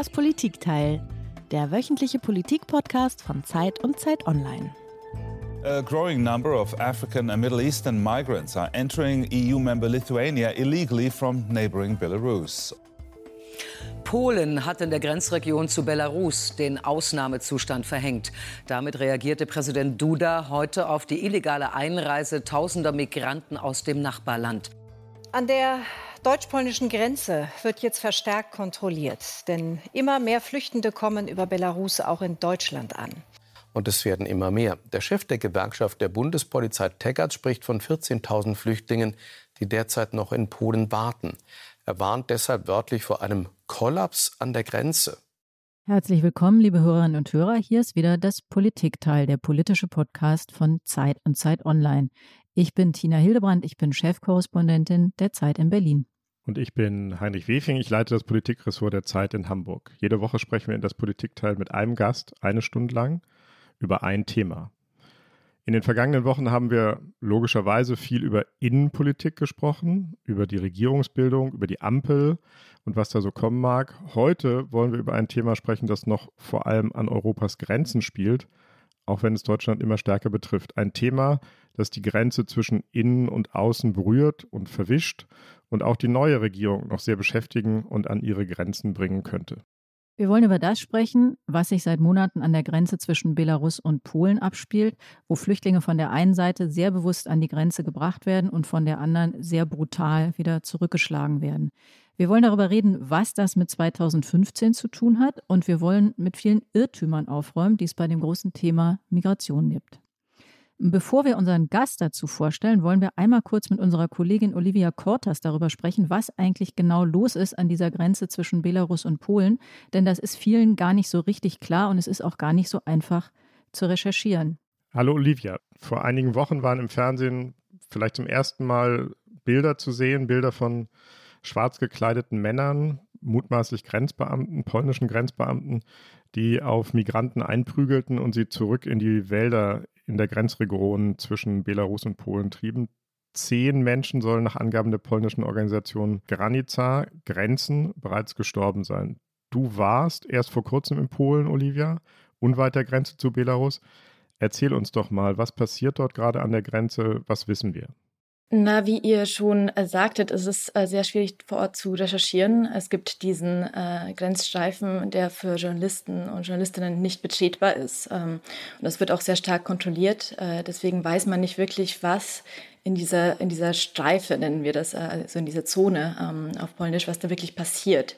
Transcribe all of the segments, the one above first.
Das Politikteil, der wöchentliche Politikpodcast von Zeit und Zeit Online. A growing number of African and Middle Eastern migrants are entering EU member Lithuania illegally from neighboring Belarus. Polen hat in der Grenzregion zu Belarus den Ausnahmezustand verhängt. Damit reagierte Präsident Duda heute auf die illegale Einreise tausender Migranten aus dem Nachbarland. An der deutsch-polnischen Grenze wird jetzt verstärkt kontrolliert, denn immer mehr Flüchtende kommen über Belarus auch in Deutschland an. Und es werden immer mehr. Der Chef der Gewerkschaft der Bundespolizei Teckert spricht von 14.000 Flüchtlingen, die derzeit noch in Polen warten. Er warnt deshalb wörtlich vor einem Kollaps an der Grenze. Herzlich willkommen, liebe Hörerinnen und Hörer. Hier ist wieder das Politikteil, der politische Podcast von Zeit und Zeit Online. Ich bin Tina Hildebrand, ich bin Chefkorrespondentin der Zeit in Berlin. Und ich bin Heinrich Wefing, ich leite das Politikressort der Zeit in Hamburg. Jede Woche sprechen wir in das Politikteil mit einem Gast eine Stunde lang über ein Thema. In den vergangenen Wochen haben wir logischerweise viel über Innenpolitik gesprochen, über die Regierungsbildung, über die Ampel und was da so kommen mag. Heute wollen wir über ein Thema sprechen, das noch vor allem an Europas Grenzen spielt, auch wenn es Deutschland immer stärker betrifft. Ein Thema, das die Grenze zwischen Innen und Außen berührt und verwischt und auch die neue Regierung noch sehr beschäftigen und an ihre Grenzen bringen könnte. Wir wollen über das sprechen, was sich seit Monaten an der Grenze zwischen Belarus und Polen abspielt, wo Flüchtlinge von der einen Seite sehr bewusst an die Grenze gebracht werden und von der anderen sehr brutal wieder zurückgeschlagen werden. Wir wollen darüber reden, was das mit 2015 zu tun hat und wir wollen mit vielen Irrtümern aufräumen, die es bei dem großen Thema Migration gibt. Bevor wir unseren Gast dazu vorstellen, wollen wir einmal kurz mit unserer Kollegin Olivia Kortas darüber sprechen, was eigentlich genau los ist an dieser Grenze zwischen Belarus und Polen. Denn das ist vielen gar nicht so richtig klar und es ist auch gar nicht so einfach zu recherchieren. Hallo Olivia. Vor einigen Wochen waren im Fernsehen vielleicht zum ersten Mal Bilder zu sehen, Bilder von schwarz gekleideten Männern, mutmaßlich Grenzbeamten, polnischen Grenzbeamten, die auf Migranten einprügelten und sie zurück in die Wälder in der Grenzregion zwischen Belarus und Polen trieben. Zehn Menschen sollen nach Angaben der polnischen Organisation Granica Grenzen bereits gestorben sein. Du warst erst vor kurzem in Polen, Olivia, unweit der Grenze zu Belarus. Erzähl uns doch mal, was passiert dort gerade an der Grenze? Was wissen wir? Na, wie ihr schon äh, sagtet, ist es äh, sehr schwierig vor Ort zu recherchieren. Es gibt diesen äh, Grenzstreifen, der für Journalisten und Journalistinnen nicht betretbar ist. Ähm, und das wird auch sehr stark kontrolliert. Äh, deswegen weiß man nicht wirklich, was in dieser, in dieser Streife, nennen wir das, also in dieser Zone ähm, auf Polnisch, was da wirklich passiert.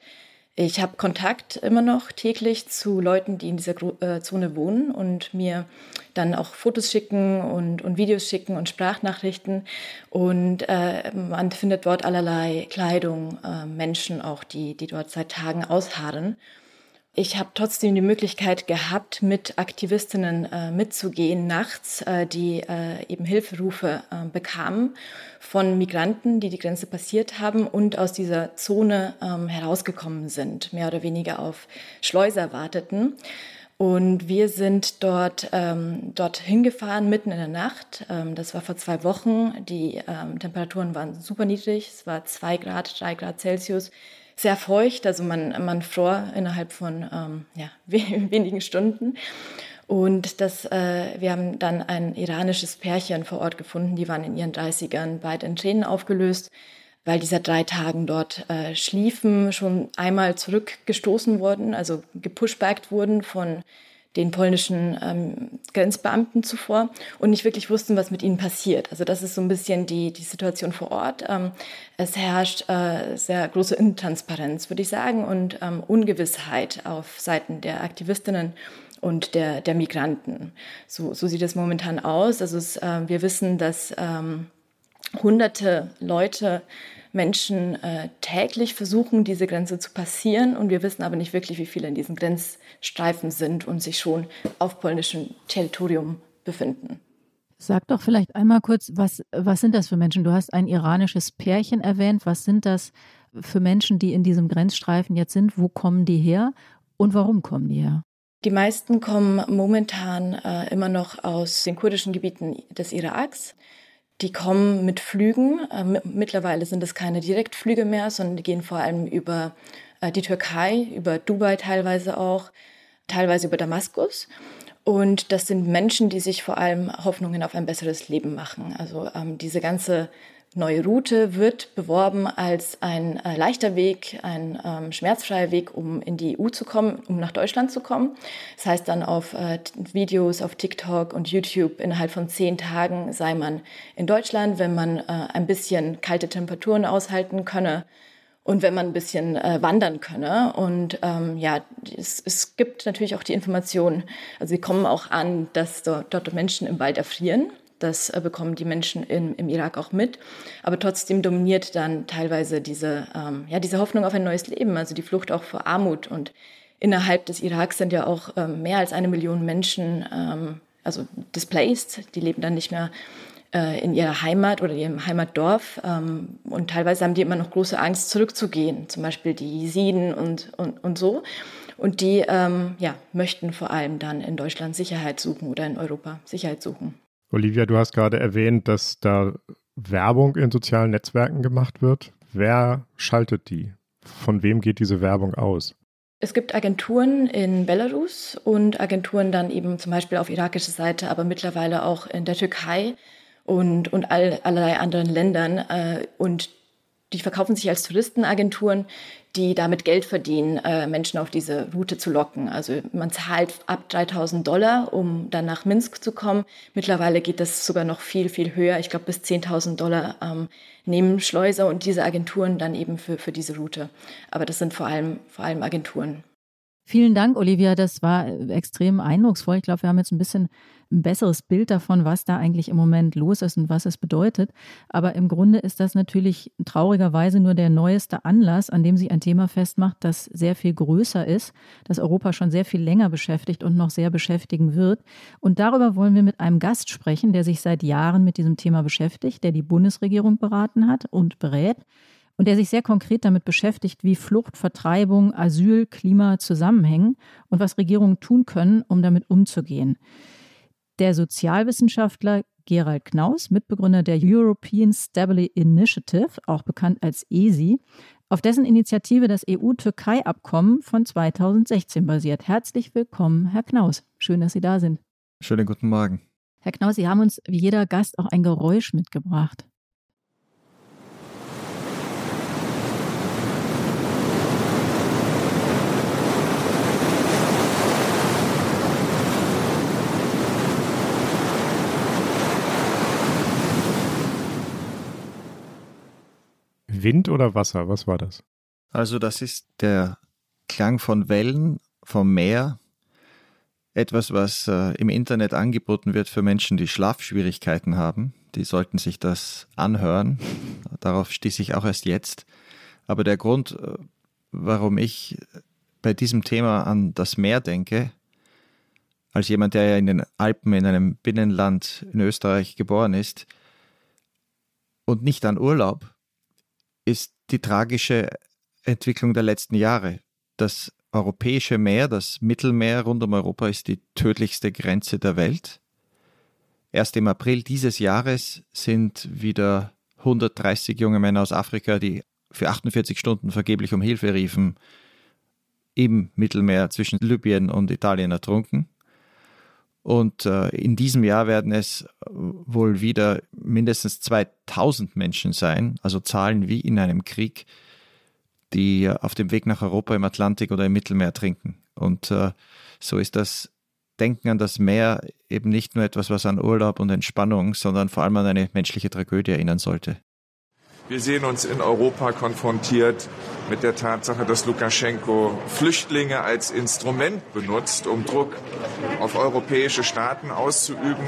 Ich habe Kontakt immer noch täglich zu Leuten, die in dieser äh, Zone wohnen und mir dann auch Fotos schicken und, und Videos schicken und Sprachnachrichten. Und äh, man findet dort allerlei Kleidung, äh, Menschen auch, die, die dort seit Tagen ausharren. Ich habe trotzdem die Möglichkeit gehabt, mit Aktivistinnen äh, mitzugehen nachts, äh, die äh, eben Hilferufe äh, bekamen von Migranten, die die Grenze passiert haben und aus dieser Zone ähm, herausgekommen sind, mehr oder weniger auf Schleuser warteten. Und wir sind dort, ähm, dort hingefahren, mitten in der Nacht. Ähm, das war vor zwei Wochen. Die ähm, Temperaturen waren super niedrig. Es war zwei Grad, drei Grad Celsius sehr feucht, also man, man fror innerhalb von ähm, ja, wenigen Stunden. Und das, äh, wir haben dann ein iranisches Pärchen vor Ort gefunden, die waren in ihren 30ern beide in Tränen aufgelöst, weil die seit drei Tagen dort äh, schliefen, schon einmal zurückgestoßen wurden, also gepushbackt wurden von den polnischen ähm, Grenzbeamten zuvor und nicht wirklich wussten, was mit ihnen passiert. Also das ist so ein bisschen die, die Situation vor Ort. Ähm, es herrscht äh, sehr große Intransparenz, würde ich sagen, und ähm, Ungewissheit auf Seiten der Aktivistinnen und der, der Migranten. So, so sieht es momentan aus. Also es, äh, wir wissen, dass ähm, hunderte Leute Menschen äh, täglich versuchen, diese Grenze zu passieren. Und wir wissen aber nicht wirklich, wie viele in diesen Grenzstreifen sind und sich schon auf polnischem Territorium befinden. Sag doch vielleicht einmal kurz, was, was sind das für Menschen? Du hast ein iranisches Pärchen erwähnt. Was sind das für Menschen, die in diesem Grenzstreifen jetzt sind? Wo kommen die her und warum kommen die her? Die meisten kommen momentan äh, immer noch aus den kurdischen Gebieten des Iraks. Die kommen mit Flügen. Äh, mittlerweile sind es keine Direktflüge mehr, sondern die gehen vor allem über äh, die Türkei, über Dubai teilweise auch, teilweise über Damaskus. Und das sind Menschen, die sich vor allem Hoffnungen auf ein besseres Leben machen. Also ähm, diese ganze neue Route wird beworben als ein äh, leichter Weg, ein ähm, schmerzfreier Weg, um in die EU zu kommen, um nach Deutschland zu kommen. Das heißt dann auf äh, Videos auf TikTok und YouTube innerhalb von zehn Tagen sei man in Deutschland, wenn man äh, ein bisschen kalte Temperaturen aushalten könne und wenn man ein bisschen äh, wandern könne. Und ähm, ja, es, es gibt natürlich auch die Information, also sie kommen auch an, dass dort, dort Menschen im Wald erfrieren das äh, bekommen die Menschen in, im Irak auch mit. Aber trotzdem dominiert dann teilweise diese, ähm, ja, diese Hoffnung auf ein neues Leben, also die Flucht auch vor Armut. Und innerhalb des Iraks sind ja auch ähm, mehr als eine Million Menschen, ähm, also displaced, die leben dann nicht mehr äh, in ihrer Heimat oder ihrem Heimatdorf. Ähm, und teilweise haben die immer noch große Angst, zurückzugehen, zum Beispiel die Jesiden und, und, und so. Und die ähm, ja, möchten vor allem dann in Deutschland Sicherheit suchen oder in Europa Sicherheit suchen. Olivia, du hast gerade erwähnt, dass da Werbung in sozialen Netzwerken gemacht wird. Wer schaltet die? Von wem geht diese Werbung aus? Es gibt Agenturen in Belarus und Agenturen dann eben zum Beispiel auf irakischer Seite, aber mittlerweile auch in der Türkei und, und all, allerlei anderen Ländern. Äh, und die verkaufen sich als Touristenagenturen, die damit Geld verdienen, äh, Menschen auf diese Route zu locken. Also man zahlt ab 3000 Dollar, um dann nach Minsk zu kommen. Mittlerweile geht das sogar noch viel, viel höher. Ich glaube, bis 10.000 Dollar ähm, nehmen Schleuser und diese Agenturen dann eben für, für diese Route. Aber das sind vor allem, vor allem Agenturen. Vielen Dank, Olivia. Das war extrem eindrucksvoll. Ich glaube, wir haben jetzt ein bisschen ein besseres Bild davon, was da eigentlich im Moment los ist und was es bedeutet. Aber im Grunde ist das natürlich traurigerweise nur der neueste Anlass, an dem sie ein Thema festmacht, das sehr viel größer ist, das Europa schon sehr viel länger beschäftigt und noch sehr beschäftigen wird. Und darüber wollen wir mit einem Gast sprechen, der sich seit Jahren mit diesem Thema beschäftigt, der die Bundesregierung beraten hat und berät und der sich sehr konkret damit beschäftigt, wie Flucht, Vertreibung, Asyl, Klima zusammenhängen und was Regierungen tun können, um damit umzugehen der Sozialwissenschaftler Gerald Knaus, Mitbegründer der European Stability Initiative, auch bekannt als ESI, auf dessen Initiative das EU-Türkei-Abkommen von 2016 basiert. Herzlich willkommen, Herr Knaus. Schön, dass Sie da sind. Schönen guten Morgen. Herr Knaus, Sie haben uns wie jeder Gast auch ein Geräusch mitgebracht. Wind oder Wasser? Was war das? Also das ist der Klang von Wellen vom Meer. Etwas, was äh, im Internet angeboten wird für Menschen, die Schlafschwierigkeiten haben. Die sollten sich das anhören. Darauf stieß ich auch erst jetzt. Aber der Grund, äh, warum ich bei diesem Thema an das Meer denke, als jemand, der ja in den Alpen in einem Binnenland in Österreich geboren ist, und nicht an Urlaub, ist die tragische Entwicklung der letzten Jahre. Das europäische Meer, das Mittelmeer rund um Europa ist die tödlichste Grenze der Welt. Erst im April dieses Jahres sind wieder 130 junge Männer aus Afrika, die für 48 Stunden vergeblich um Hilfe riefen, im Mittelmeer zwischen Libyen und Italien ertrunken. Und äh, in diesem Jahr werden es wohl wieder mindestens 2000 Menschen sein, also Zahlen wie in einem Krieg, die auf dem Weg nach Europa im Atlantik oder im Mittelmeer trinken. Und äh, so ist das Denken an das Meer eben nicht nur etwas, was an Urlaub und Entspannung, sondern vor allem an eine menschliche Tragödie erinnern sollte. Wir sehen uns in Europa konfrontiert mit der Tatsache, dass Lukaschenko Flüchtlinge als Instrument benutzt, um Druck auf europäische Staaten auszuüben.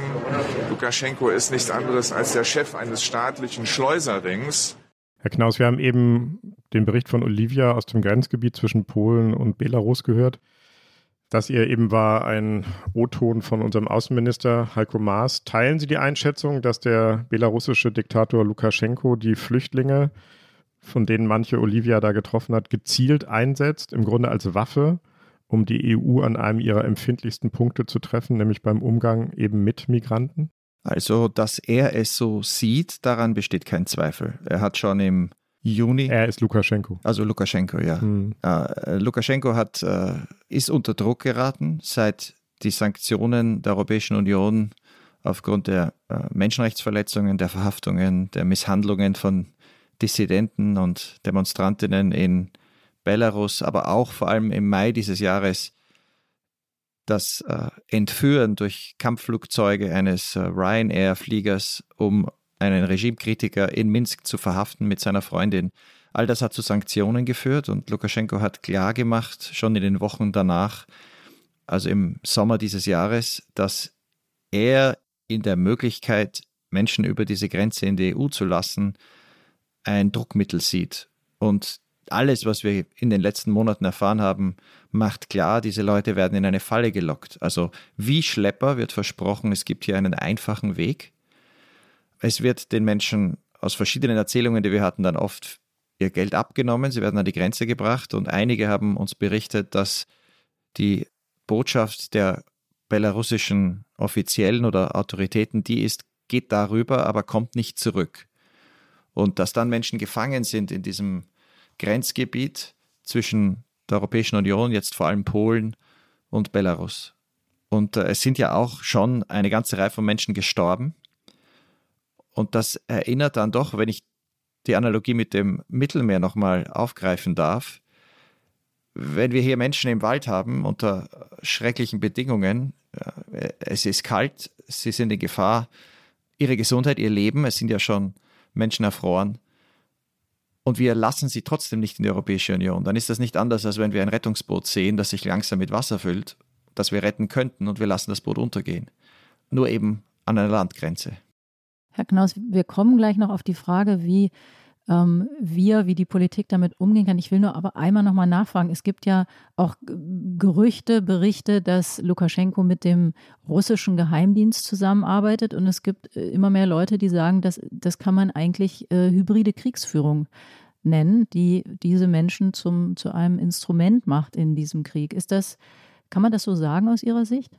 Lukaschenko ist nichts anderes als der Chef eines staatlichen Schleuserrings. Herr Knaus, wir haben eben den Bericht von Olivia aus dem Grenzgebiet zwischen Polen und Belarus gehört. Das ihr eben war ein O-Ton von unserem Außenminister Heiko Maas. Teilen Sie die Einschätzung, dass der belarussische Diktator Lukaschenko die Flüchtlinge, von denen manche Olivia da getroffen hat, gezielt einsetzt, im Grunde als Waffe, um die EU an einem ihrer empfindlichsten Punkte zu treffen, nämlich beim Umgang eben mit Migranten? Also, dass er es so sieht, daran besteht kein Zweifel. Er hat schon im Juni. Er ist Lukaschenko. Also Lukaschenko, ja. Hm. Äh, Lukaschenko hat, äh, ist unter Druck geraten, seit die Sanktionen der Europäischen Union aufgrund der äh, Menschenrechtsverletzungen, der Verhaftungen, der Misshandlungen von Dissidenten und Demonstrantinnen in Belarus, aber auch vor allem im Mai dieses Jahres das äh, Entführen durch Kampfflugzeuge eines äh, Ryanair-Fliegers, um einen Regimekritiker in Minsk zu verhaften mit seiner Freundin. All das hat zu Sanktionen geführt und Lukaschenko hat klargemacht, schon in den Wochen danach, also im Sommer dieses Jahres, dass er in der Möglichkeit, Menschen über diese Grenze in die EU zu lassen, ein Druckmittel sieht. Und alles, was wir in den letzten Monaten erfahren haben, macht klar, diese Leute werden in eine Falle gelockt. Also wie Schlepper wird versprochen, es gibt hier einen einfachen Weg. Es wird den Menschen aus verschiedenen Erzählungen, die wir hatten, dann oft ihr Geld abgenommen, sie werden an die Grenze gebracht und einige haben uns berichtet, dass die Botschaft der belarussischen Offiziellen oder Autoritäten, die ist, geht darüber, aber kommt nicht zurück. Und dass dann Menschen gefangen sind in diesem Grenzgebiet zwischen der Europäischen Union, jetzt vor allem Polen und Belarus. Und äh, es sind ja auch schon eine ganze Reihe von Menschen gestorben. Und das erinnert dann doch, wenn ich die Analogie mit dem Mittelmeer nochmal aufgreifen darf, wenn wir hier Menschen im Wald haben unter schrecklichen Bedingungen, äh, es ist kalt, sie sind in Gefahr, ihre Gesundheit, ihr Leben, es sind ja schon Menschen erfroren, und wir lassen sie trotzdem nicht in die Europäische Union, dann ist das nicht anders, als wenn wir ein Rettungsboot sehen, das sich langsam mit Wasser füllt, das wir retten könnten und wir lassen das Boot untergehen. Nur eben an einer Landgrenze. Herr Knaus, wir kommen gleich noch auf die Frage, wie ähm, wir, wie die Politik damit umgehen kann. Ich will nur aber einmal nochmal nachfragen. Es gibt ja auch Gerüchte, Berichte, dass Lukaschenko mit dem russischen Geheimdienst zusammenarbeitet und es gibt äh, immer mehr Leute, die sagen, dass das kann man eigentlich äh, hybride Kriegsführung nennen, die diese Menschen zum, zu einem Instrument macht in diesem Krieg. Ist das, kann man das so sagen aus Ihrer Sicht?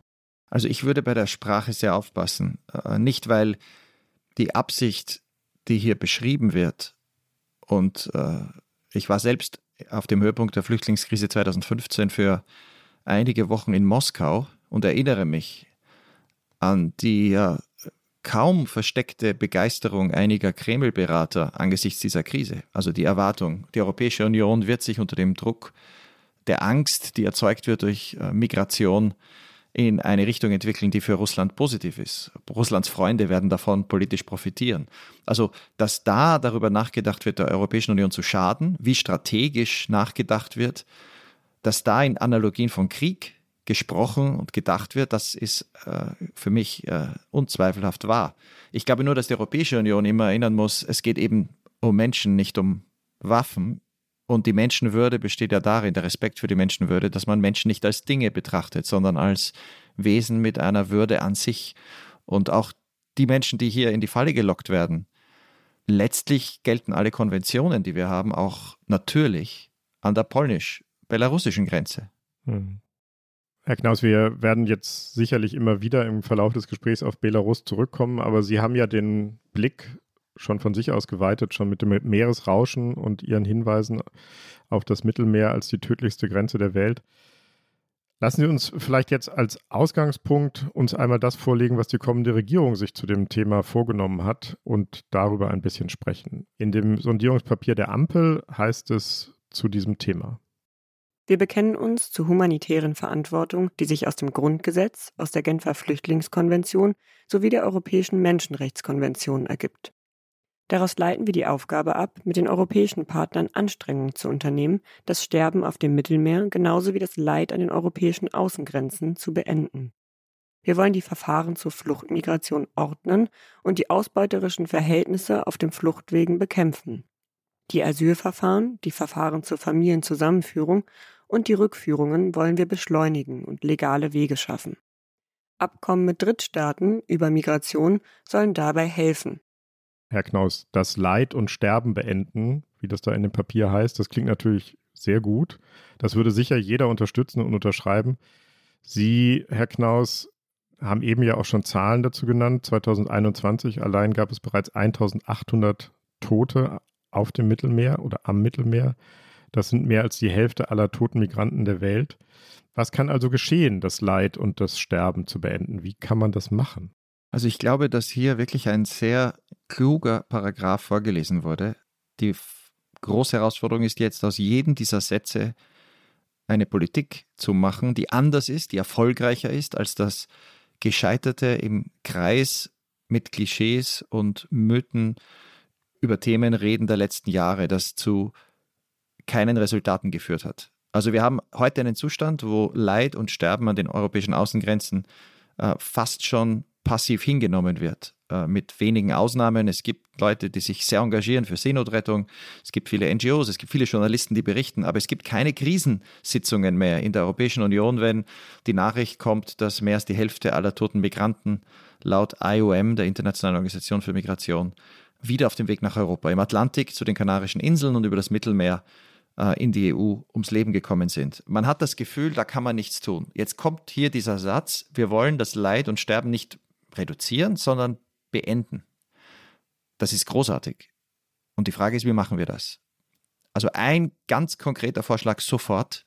Also ich würde bei der Sprache sehr aufpassen. Äh, nicht, weil die Absicht, die hier beschrieben wird, und äh, ich war selbst auf dem Höhepunkt der Flüchtlingskrise 2015 für einige Wochen in Moskau und erinnere mich an die ja, kaum versteckte Begeisterung einiger Kreml-Berater angesichts dieser Krise. Also die Erwartung, die Europäische Union wird sich unter dem Druck der Angst, die erzeugt wird durch äh, Migration, in eine Richtung entwickeln, die für Russland positiv ist. Russlands Freunde werden davon politisch profitieren. Also, dass da darüber nachgedacht wird, der Europäischen Union zu schaden, wie strategisch nachgedacht wird, dass da in Analogien von Krieg gesprochen und gedacht wird, das ist äh, für mich äh, unzweifelhaft wahr. Ich glaube nur, dass die Europäische Union immer erinnern muss, es geht eben um Menschen, nicht um Waffen. Und die Menschenwürde besteht ja darin, der Respekt für die Menschenwürde, dass man Menschen nicht als Dinge betrachtet, sondern als Wesen mit einer Würde an sich. Und auch die Menschen, die hier in die Falle gelockt werden, letztlich gelten alle Konventionen, die wir haben, auch natürlich an der polnisch-belarussischen Grenze. Hm. Herr Knaus, wir werden jetzt sicherlich immer wieder im Verlauf des Gesprächs auf Belarus zurückkommen, aber Sie haben ja den Blick schon von sich aus geweitet, schon mit dem Meeresrauschen und ihren Hinweisen auf das Mittelmeer als die tödlichste Grenze der Welt. Lassen Sie uns vielleicht jetzt als Ausgangspunkt uns einmal das vorlegen, was die kommende Regierung sich zu dem Thema vorgenommen hat und darüber ein bisschen sprechen. In dem Sondierungspapier der Ampel heißt es zu diesem Thema. Wir bekennen uns zur humanitären Verantwortung, die sich aus dem Grundgesetz, aus der Genfer Flüchtlingskonvention sowie der Europäischen Menschenrechtskonvention ergibt. Daraus leiten wir die Aufgabe ab, mit den europäischen Partnern Anstrengungen zu unternehmen, das Sterben auf dem Mittelmeer genauso wie das Leid an den europäischen Außengrenzen zu beenden. Wir wollen die Verfahren zur Fluchtmigration ordnen und die ausbeuterischen Verhältnisse auf den Fluchtwegen bekämpfen. Die Asylverfahren, die Verfahren zur Familienzusammenführung und die Rückführungen wollen wir beschleunigen und legale Wege schaffen. Abkommen mit Drittstaaten über Migration sollen dabei helfen, Herr Knaus, das Leid und Sterben beenden, wie das da in dem Papier heißt, das klingt natürlich sehr gut. Das würde sicher jeder unterstützen und unterschreiben. Sie, Herr Knaus, haben eben ja auch schon Zahlen dazu genannt. 2021 allein gab es bereits 1800 Tote auf dem Mittelmeer oder am Mittelmeer. Das sind mehr als die Hälfte aller toten Migranten der Welt. Was kann also geschehen, das Leid und das Sterben zu beenden? Wie kann man das machen? Also ich glaube, dass hier wirklich ein sehr kluger Paragraph vorgelesen wurde. Die große Herausforderung ist jetzt, aus jedem dieser Sätze eine Politik zu machen, die anders ist, die erfolgreicher ist als das Gescheiterte im Kreis mit Klischees und Mythen über Themen reden der letzten Jahre, das zu keinen Resultaten geführt hat. Also wir haben heute einen Zustand, wo Leid und Sterben an den europäischen Außengrenzen äh, fast schon passiv hingenommen wird. Äh, mit wenigen Ausnahmen. Es gibt Leute, die sich sehr engagieren für Seenotrettung. Es gibt viele NGOs, es gibt viele Journalisten, die berichten, aber es gibt keine Krisensitzungen mehr in der Europäischen Union, wenn die Nachricht kommt, dass mehr als die Hälfte aller toten Migranten laut IOM, der Internationalen Organisation für Migration, wieder auf dem Weg nach Europa, im Atlantik zu den Kanarischen Inseln und über das Mittelmeer äh, in die EU ums Leben gekommen sind. Man hat das Gefühl, da kann man nichts tun. Jetzt kommt hier dieser Satz, wir wollen das Leid und Sterben nicht reduzieren, sondern beenden. Das ist großartig. Und die Frage ist, wie machen wir das? Also ein ganz konkreter Vorschlag sofort,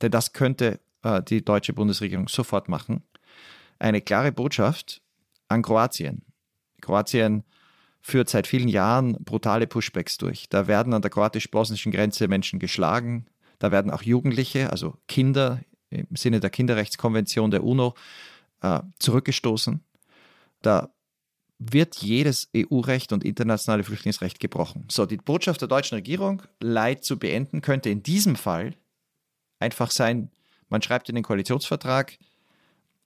denn das könnte äh, die deutsche Bundesregierung sofort machen. Eine klare Botschaft an Kroatien. Kroatien führt seit vielen Jahren brutale Pushbacks durch. Da werden an der kroatisch-bosnischen Grenze Menschen geschlagen. Da werden auch Jugendliche, also Kinder im Sinne der Kinderrechtskonvention der UNO, äh, zurückgestoßen. Da wird jedes EU-Recht und internationale Flüchtlingsrecht gebrochen. So, die Botschaft der deutschen Regierung, Leid zu beenden, könnte in diesem Fall einfach sein, man schreibt in den Koalitionsvertrag,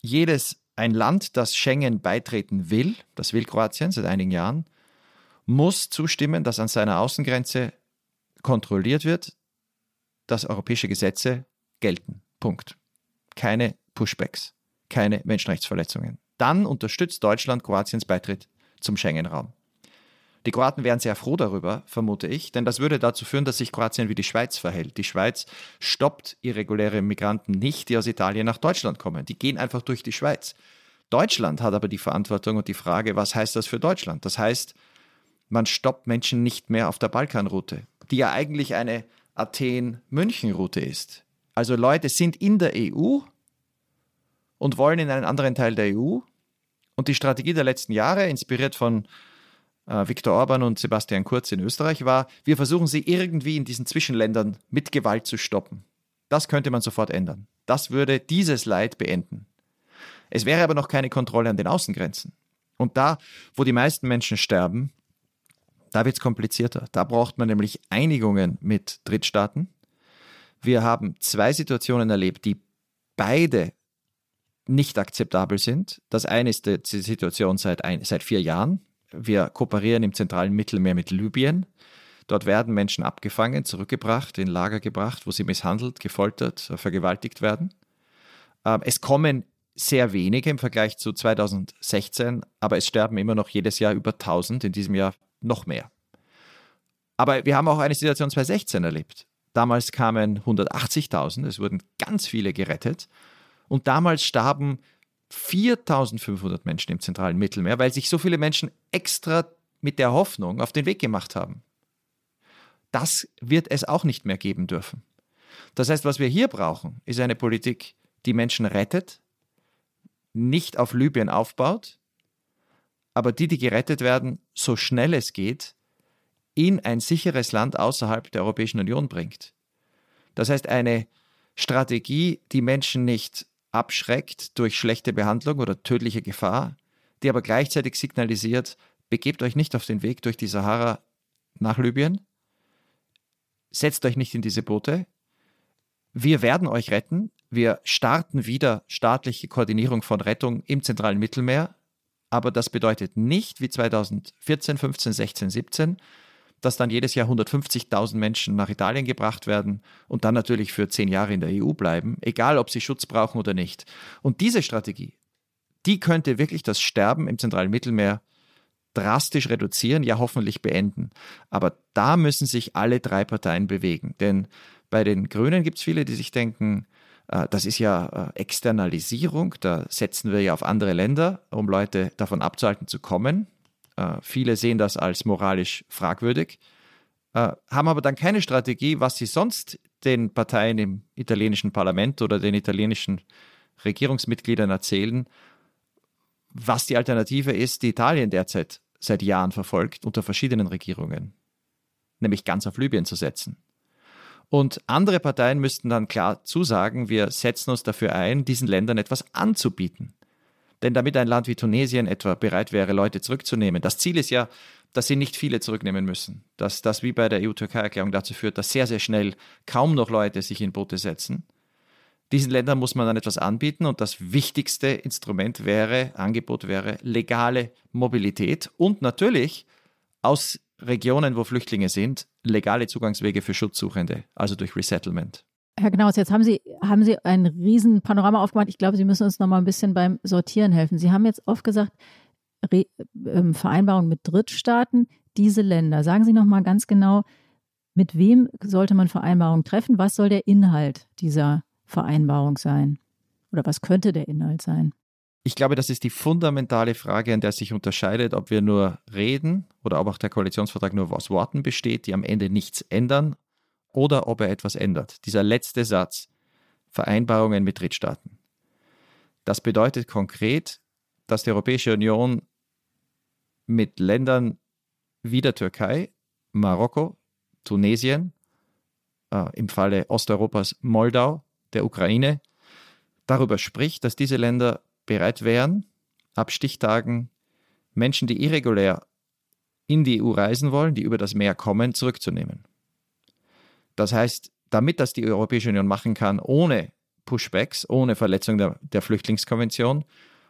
jedes ein Land, das Schengen beitreten will, das will Kroatien seit einigen Jahren, muss zustimmen, dass an seiner Außengrenze kontrolliert wird, dass europäische Gesetze gelten. Punkt. Keine Pushbacks, keine Menschenrechtsverletzungen dann unterstützt Deutschland Kroatiens Beitritt zum Schengen-Raum. Die Kroaten wären sehr froh darüber, vermute ich, denn das würde dazu führen, dass sich Kroatien wie die Schweiz verhält. Die Schweiz stoppt irreguläre Migranten nicht, die aus Italien nach Deutschland kommen. Die gehen einfach durch die Schweiz. Deutschland hat aber die Verantwortung und die Frage, was heißt das für Deutschland? Das heißt, man stoppt Menschen nicht mehr auf der Balkanroute, die ja eigentlich eine Athen-München-Route ist. Also Leute sind in der EU und wollen in einen anderen Teil der EU und die Strategie der letzten Jahre, inspiriert von äh, Viktor Orban und Sebastian Kurz in Österreich, war, wir versuchen sie irgendwie in diesen Zwischenländern mit Gewalt zu stoppen. Das könnte man sofort ändern. Das würde dieses Leid beenden. Es wäre aber noch keine Kontrolle an den Außengrenzen. Und da, wo die meisten Menschen sterben, da wird es komplizierter. Da braucht man nämlich Einigungen mit Drittstaaten. Wir haben zwei Situationen erlebt, die beide nicht akzeptabel sind. Das eine ist die Situation seit, ein, seit vier Jahren. Wir kooperieren im zentralen Mittelmeer mit Libyen. Dort werden Menschen abgefangen, zurückgebracht, in Lager gebracht, wo sie misshandelt, gefoltert, vergewaltigt werden. Ähm, es kommen sehr wenige im Vergleich zu 2016, aber es sterben immer noch jedes Jahr über 1000, in diesem Jahr noch mehr. Aber wir haben auch eine Situation 2016 erlebt. Damals kamen 180.000, es wurden ganz viele gerettet und damals starben 4500 Menschen im zentralen Mittelmeer, weil sich so viele Menschen extra mit der Hoffnung auf den Weg gemacht haben. Das wird es auch nicht mehr geben dürfen. Das heißt, was wir hier brauchen, ist eine Politik, die Menschen rettet, nicht auf Libyen aufbaut, aber die, die gerettet werden, so schnell es geht, in ein sicheres Land außerhalb der Europäischen Union bringt. Das heißt, eine Strategie, die Menschen nicht abschreckt durch schlechte Behandlung oder tödliche Gefahr, die aber gleichzeitig signalisiert, begebt euch nicht auf den Weg durch die Sahara nach Libyen, setzt euch nicht in diese Boote, wir werden euch retten, wir starten wieder staatliche Koordinierung von Rettung im zentralen Mittelmeer, aber das bedeutet nicht wie 2014, 15, 16, 17, dass dann jedes Jahr 150.000 Menschen nach Italien gebracht werden und dann natürlich für zehn Jahre in der EU bleiben, egal ob sie Schutz brauchen oder nicht. Und diese Strategie, die könnte wirklich das Sterben im zentralen Mittelmeer drastisch reduzieren, ja hoffentlich beenden. Aber da müssen sich alle drei Parteien bewegen. Denn bei den Grünen gibt es viele, die sich denken, Äh, das ist ja äh, Externalisierung. Da setzen wir ja auf andere Länder, um Leute davon abzuhalten zu kommen. Äh, viele sehen das als moralisch fragwürdig, haben aber dann keine Strategie, was sie sonst den Parteien im italienischen Parlament oder den italienischen Regierungsmitgliedern erzählen, was die Alternative ist, die Italien derzeit seit Jahren verfolgt unter verschiedenen Regierungen, nämlich ganz auf Libyen zu setzen. Und andere Parteien müssten dann klar zusagen, wir setzen uns dafür ein, diesen Ländern etwas anzubieten. Denn damit ein Land wie Tunesien etwa bereit wäre, Leute zurückzunehmen, das Ziel ist ja, dass sie nicht viele zurücknehmen müssen. Dass das wie bei der EU-Türkei-Erklärung dazu führt, dass sehr, sehr schnell kaum noch Leute sich in Boote setzen. Diesen Ländern muss man dann etwas anbieten und das wichtigste Instrument wäre, Angebot wäre legale Mobilität und natürlich aus Regionen, wo Flüchtlinge sind, legale Zugangswege für Schutzsuchende, also durch Resettlement. Herr Knaus, jetzt haben Sie, haben Sie ein riesen Panorama aufgemacht. Ich glaube, Sie müssen uns noch mal ein bisschen beim Sortieren helfen. Sie haben jetzt oft gesagt, Re ähm, Vereinbarung mit Drittstaaten, diese Länder. Sagen Sie noch mal ganz genau, mit wem sollte man Vereinbarungen treffen? Was soll der Inhalt dieser Vereinbarung sein? Oder was könnte der Inhalt sein? Ich glaube, das ist die fundamentale Frage, an der sich unterscheidet, ob wir nur reden oder ob auch der Koalitionsvertrag nur aus Worten besteht, die am Ende nichts ändern, oder ob er etwas ändert. Dieser letzte Satz, Vereinbarungen mit Drittstaaten. Das bedeutet konkret, dass die Europäische Union mit Ländern wie der Türkei, Marokko, Tunesien, äh, im Falle Osteuropas Moldau, der Ukraine, darüber spricht, dass diese Länder bereit wären, ab Stichtagen Menschen, die irregulär in die EU reisen wollen, die über das Meer kommen, zurückzunehmen. Das heißt, damit das die Europäische Union machen kann, ohne Pushbacks, ohne Verletzung der, der Flüchtlingskonvention,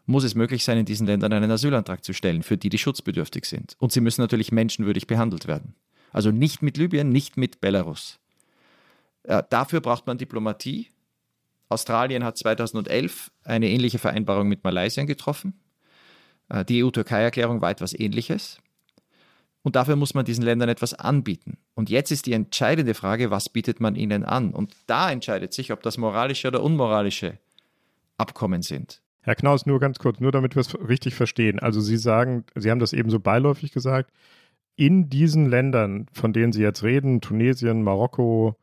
muss es möglich sein, in diesen Ländern einen Asylantrag zu stellen, für die, die schutzbedürftig sind. Und sie müssen natürlich menschenwürdig behandelt werden. Also nicht mit Libyen, nicht mit Belarus. Äh, dafür braucht man Diplomatie, Australien hat 2011 eine ähnliche Vereinbarung mit Malaysia getroffen. Äh, die EU-Türkei-Erklärung war etwas Ähnliches. Und dafür muss man diesen Ländern etwas anbieten. Und jetzt ist die entscheidende Frage, was bietet man ihnen an? Und da entscheidet sich, ob das moralische oder unmoralische Abkommen sind. Herr Knaus, nur ganz kurz, nur damit wir es richtig verstehen. Also Sie sagen, Sie haben das eben so beiläufig gesagt, in diesen Ländern, von denen Sie jetzt reden, Tunesien, Marokko,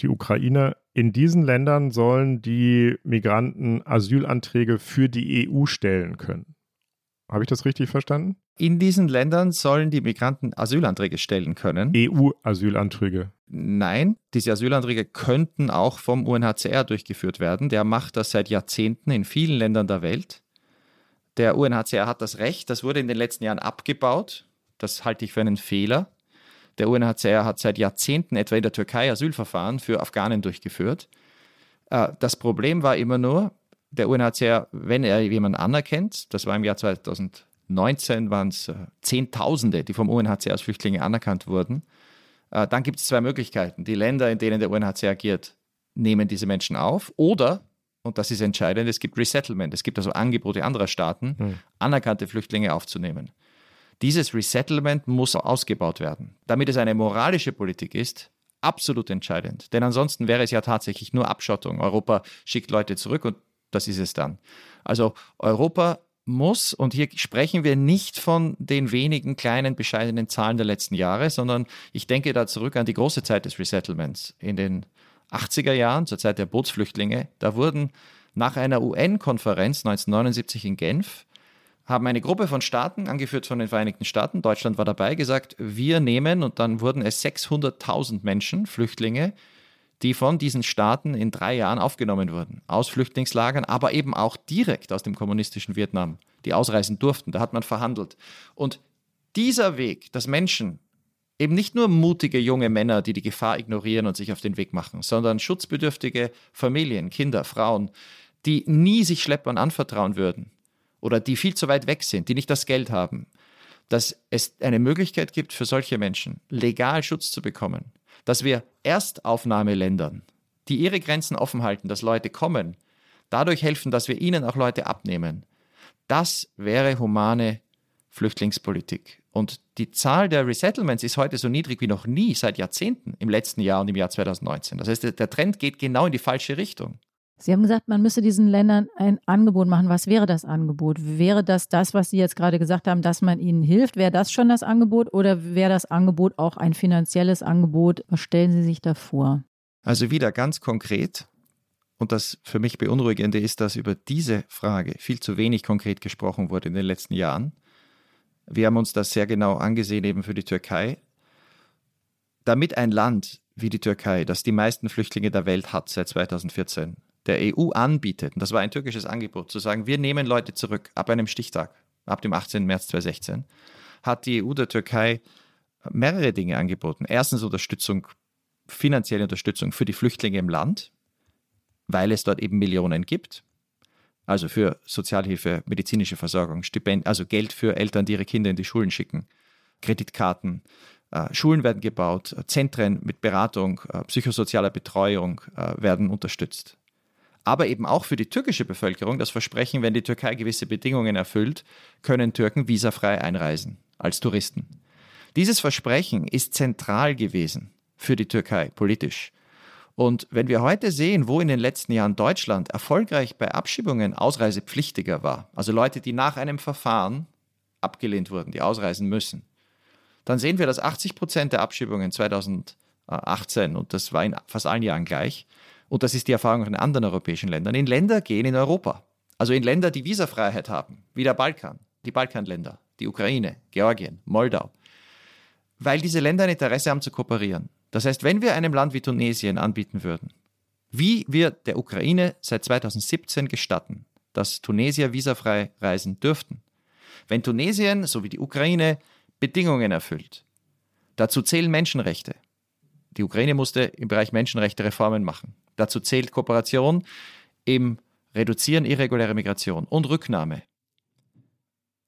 die Ukraine, in diesen Ländern sollen die Migranten Asylanträge für die EU stellen können. Habe ich das richtig verstanden? In diesen Ländern sollen die Migranten Asylanträge stellen können. EU-Asylanträge. Nein, diese Asylanträge könnten auch vom UNHCR durchgeführt werden. Der macht das seit Jahrzehnten in vielen Ländern der Welt. Der UNHCR hat das Recht, das wurde in den letzten Jahren abgebaut. Das halte ich für einen Fehler. Der UNHCR hat seit Jahrzehnten etwa in der Türkei Asylverfahren für Afghanen durchgeführt. Äh, das Problem war immer nur, der UNHCR, wenn er jemanden anerkennt, das war im Jahr 2019, waren es Zehntausende, die vom UNHCR als Flüchtlinge anerkannt wurden, äh, dann gibt es zwei Möglichkeiten. Die Länder, in denen der UNHCR agiert, nehmen diese Menschen auf oder, und das ist entscheidend, es gibt Resettlement. Es gibt also Angebote anderer Staaten, mhm. anerkannte Flüchtlinge aufzunehmen. Dieses Resettlement muss ausgebaut werden. Damit es eine moralische Politik ist, absolut entscheidend. Denn ansonsten wäre es ja tatsächlich nur Abschottung. Europa schickt Leute zurück und das ist es dann. Also Europa muss, und hier sprechen wir nicht von den wenigen kleinen, bescheidenen Zahlen der letzten Jahre, sondern ich denke da zurück an die große Zeit des Resettlements. In den 80er Jahren, zur Zeit der Bootsflüchtlinge, da wurden nach einer UN-Konferenz 1979 in Genf haben eine Gruppe von Staaten, angeführt von den Vereinigten Staaten, Deutschland war dabei, gesagt, wir nehmen, und dann wurden es 600.000 Menschen, Flüchtlinge, die von diesen Staaten in drei Jahren aufgenommen wurden, aus Flüchtlingslagern, aber eben auch direkt aus dem kommunistischen Vietnam, die ausreisen durften. Da hat man verhandelt. Und dieser Weg, dass Menschen, eben nicht nur mutige junge Männer, die die Gefahr ignorieren und sich auf den Weg machen, sondern schutzbedürftige Familien, Kinder, Frauen, die nie sich Schleppern anvertrauen würden, oder die viel zu weit weg sind, die nicht das Geld haben, dass es eine Möglichkeit gibt für solche Menschen, legal Schutz zu bekommen, dass wir Erstaufnahmeländern, die ihre Grenzen offen halten, dass Leute kommen, dadurch helfen, dass wir ihnen auch Leute abnehmen. Das wäre humane Flüchtlingspolitik. Und die Zahl der Resettlements ist heute so niedrig wie noch nie seit Jahrzehnten im letzten Jahr und im Jahr 2019. Das heißt, der Trend geht genau in die falsche Richtung. Sie haben gesagt, man müsse diesen Ländern ein Angebot machen. Was wäre das Angebot? Wäre das das, was Sie jetzt gerade gesagt haben, dass man ihnen hilft? Wäre das schon das Angebot oder wäre das Angebot auch ein finanzielles Angebot? Was stellen Sie sich da vor? Also wieder ganz konkret. Und das für mich Beunruhigende ist, dass über diese Frage viel zu wenig konkret gesprochen wurde in den letzten Jahren. Wir haben uns das sehr genau angesehen, eben für die Türkei. Damit ein Land wie die Türkei, das die meisten Flüchtlinge der Welt hat seit 2014, der EU anbietet, und das war ein türkisches Angebot, zu sagen, wir nehmen Leute zurück ab einem Stichtag, ab dem 18. März 2016, hat die EU der Türkei mehrere Dinge angeboten. Erstens Unterstützung, finanzielle Unterstützung für die Flüchtlinge im Land, weil es dort eben Millionen gibt. Also für Sozialhilfe, medizinische Versorgung, Stipend, also Geld für Eltern, die ihre Kinder in die Schulen schicken, Kreditkarten, äh, Schulen werden gebaut, Zentren mit Beratung, äh, psychosozialer Betreuung äh, werden unterstützt aber eben auch für die türkische Bevölkerung das Versprechen, wenn die Türkei gewisse Bedingungen erfüllt, können Türken visafrei einreisen als Touristen. Dieses Versprechen ist zentral gewesen für die Türkei politisch. Und wenn wir heute sehen, wo in den letzten Jahren Deutschland erfolgreich bei Abschiebungen ausreisepflichtiger war, also Leute, die nach einem Verfahren abgelehnt wurden, die ausreisen müssen, dann sehen wir, dass 80 Prozent der Abschiebungen 2018, und das war in fast allen Jahren gleich, und das ist die Erfahrung in anderen europäischen Ländern, in Länder gehen in Europa. Also in Länder, die Visafreiheit haben, wie der Balkan, die Balkanländer, die Ukraine, Georgien, Moldau. Weil diese Länder ein Interesse haben zu kooperieren. Das heißt, wenn wir einem Land wie Tunesien anbieten würden, wie wir der Ukraine seit 2017 gestatten, dass Tunesier visafrei reisen dürften, wenn Tunesien, so wie die Ukraine, Bedingungen erfüllt, dazu zählen Menschenrechte. Die Ukraine musste im Bereich Menschenrechte Reformen machen. Dazu zählt Kooperation im Reduzieren irregulärer Migration und Rücknahme.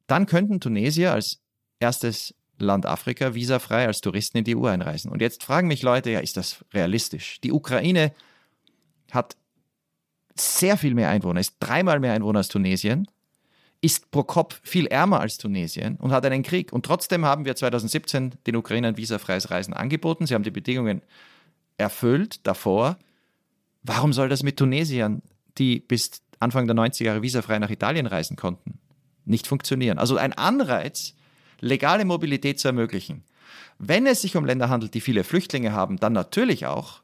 Dann könnten Tunesier als erstes Land Afrika visafrei als Touristen in die EU einreisen. Und jetzt fragen mich Leute, ja, ist das realistisch? Die Ukraine hat sehr viel mehr Einwohner, ist dreimal mehr Einwohner als Tunesien, ist pro Kopf viel ärmer als Tunesien und hat einen Krieg. Und trotzdem haben wir 2017 den Ukrainern visafreies Reisen angeboten. Sie haben die Bedingungen erfüllt davor. Warum soll das mit Tunesiern, die bis Anfang der 90er Jahre visafrei nach Italien reisen konnten, nicht funktionieren? Also ein Anreiz, legale Mobilität zu ermöglichen. Wenn es sich um Länder handelt, die viele Flüchtlinge haben, dann natürlich auch